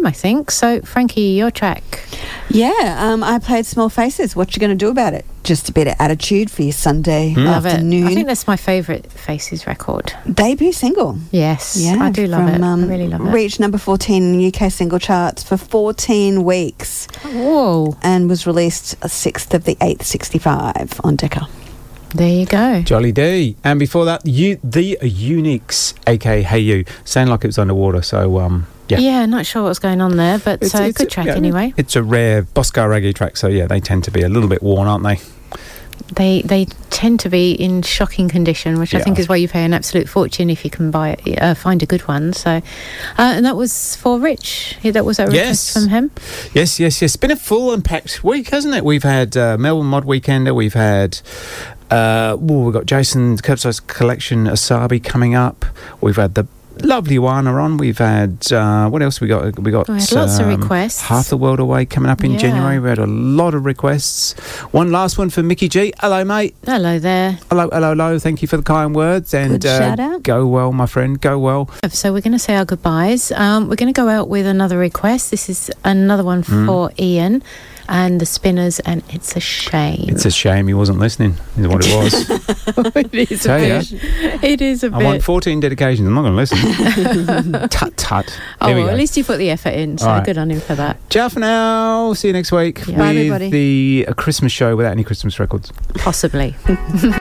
S7: I
S13: think. So, Frankie, your track.
S6: Yeah, um, I played Small Faces. What you going to do about it? Just a bit of attitude for your Sunday
S13: Love it.
S6: afternoon.
S13: I think that's my favourite Faces record.
S6: debut single.
S13: Yes,
S6: Yeah,
S13: I do love
S6: from,
S13: it.
S6: Um,
S13: I really love it.
S6: Reached number 14 in UK single charts for 14 weeks.
S13: Whoa.
S6: And was released 6th of the 8th, 65 on Decca.
S13: There you go.
S4: Jolly D. And before that, you, the Uniques, aka Hey You, sound like it was underwater. So, um, yeah.
S13: Yeah, not sure what's going on there, but
S4: It's-
S13: uh,
S4: it's
S13: good
S4: a-
S13: track
S4: yeah,
S13: anyway.
S4: It's a rare Boscar reggae track, so yeah, they tend to be a little bit worn, aren't they?
S13: They they tend to be in shocking condition, which I think is why you pay an absolute fortune if you can buy uh, find a good one. So, uh, and that was for Rich. Yeah, That was a request
S4: Yes.
S13: from him.
S4: Yes, yes, yes. Been a full and packed week, hasn't it? We've had uh, Melbourne Mod Weekender. We've had. Uh, well, we've got Jason Curbside Collection Asabi coming up. We've had the lovely Juana on. We've had uh, what else we got? We got um,
S13: We had lots of requests.
S4: Half the World Away coming up in
S13: Yeah.
S4: January. We had a lot of requests. One last one for Mickey G. Hello, mate.
S13: Hello there.
S4: Hello, hello, hello. Thank you for the kind words and
S13: out.
S4: go well, my friend. Go well.
S13: So we're going to say our goodbyes. Um, we're going to go out with another request. This is another one
S4: Mm.
S13: for Ian and the Spinners, and it's a shame.
S4: It's a shame he wasn't listening. Is what it was.
S13: it is
S4: Tell
S13: a bit. It is a
S4: I
S13: bit.
S4: I want 14 dedications. I'm not going to listen. tut tut.
S13: Oh, well, at least you put the effort in, so
S4: right.
S13: good on him for that.
S4: Ciao for now. See you next week
S13: Yeah. Bye,
S4: with
S13: everybody.
S4: the a Christmas show without any Christmas records.
S13: Possibly.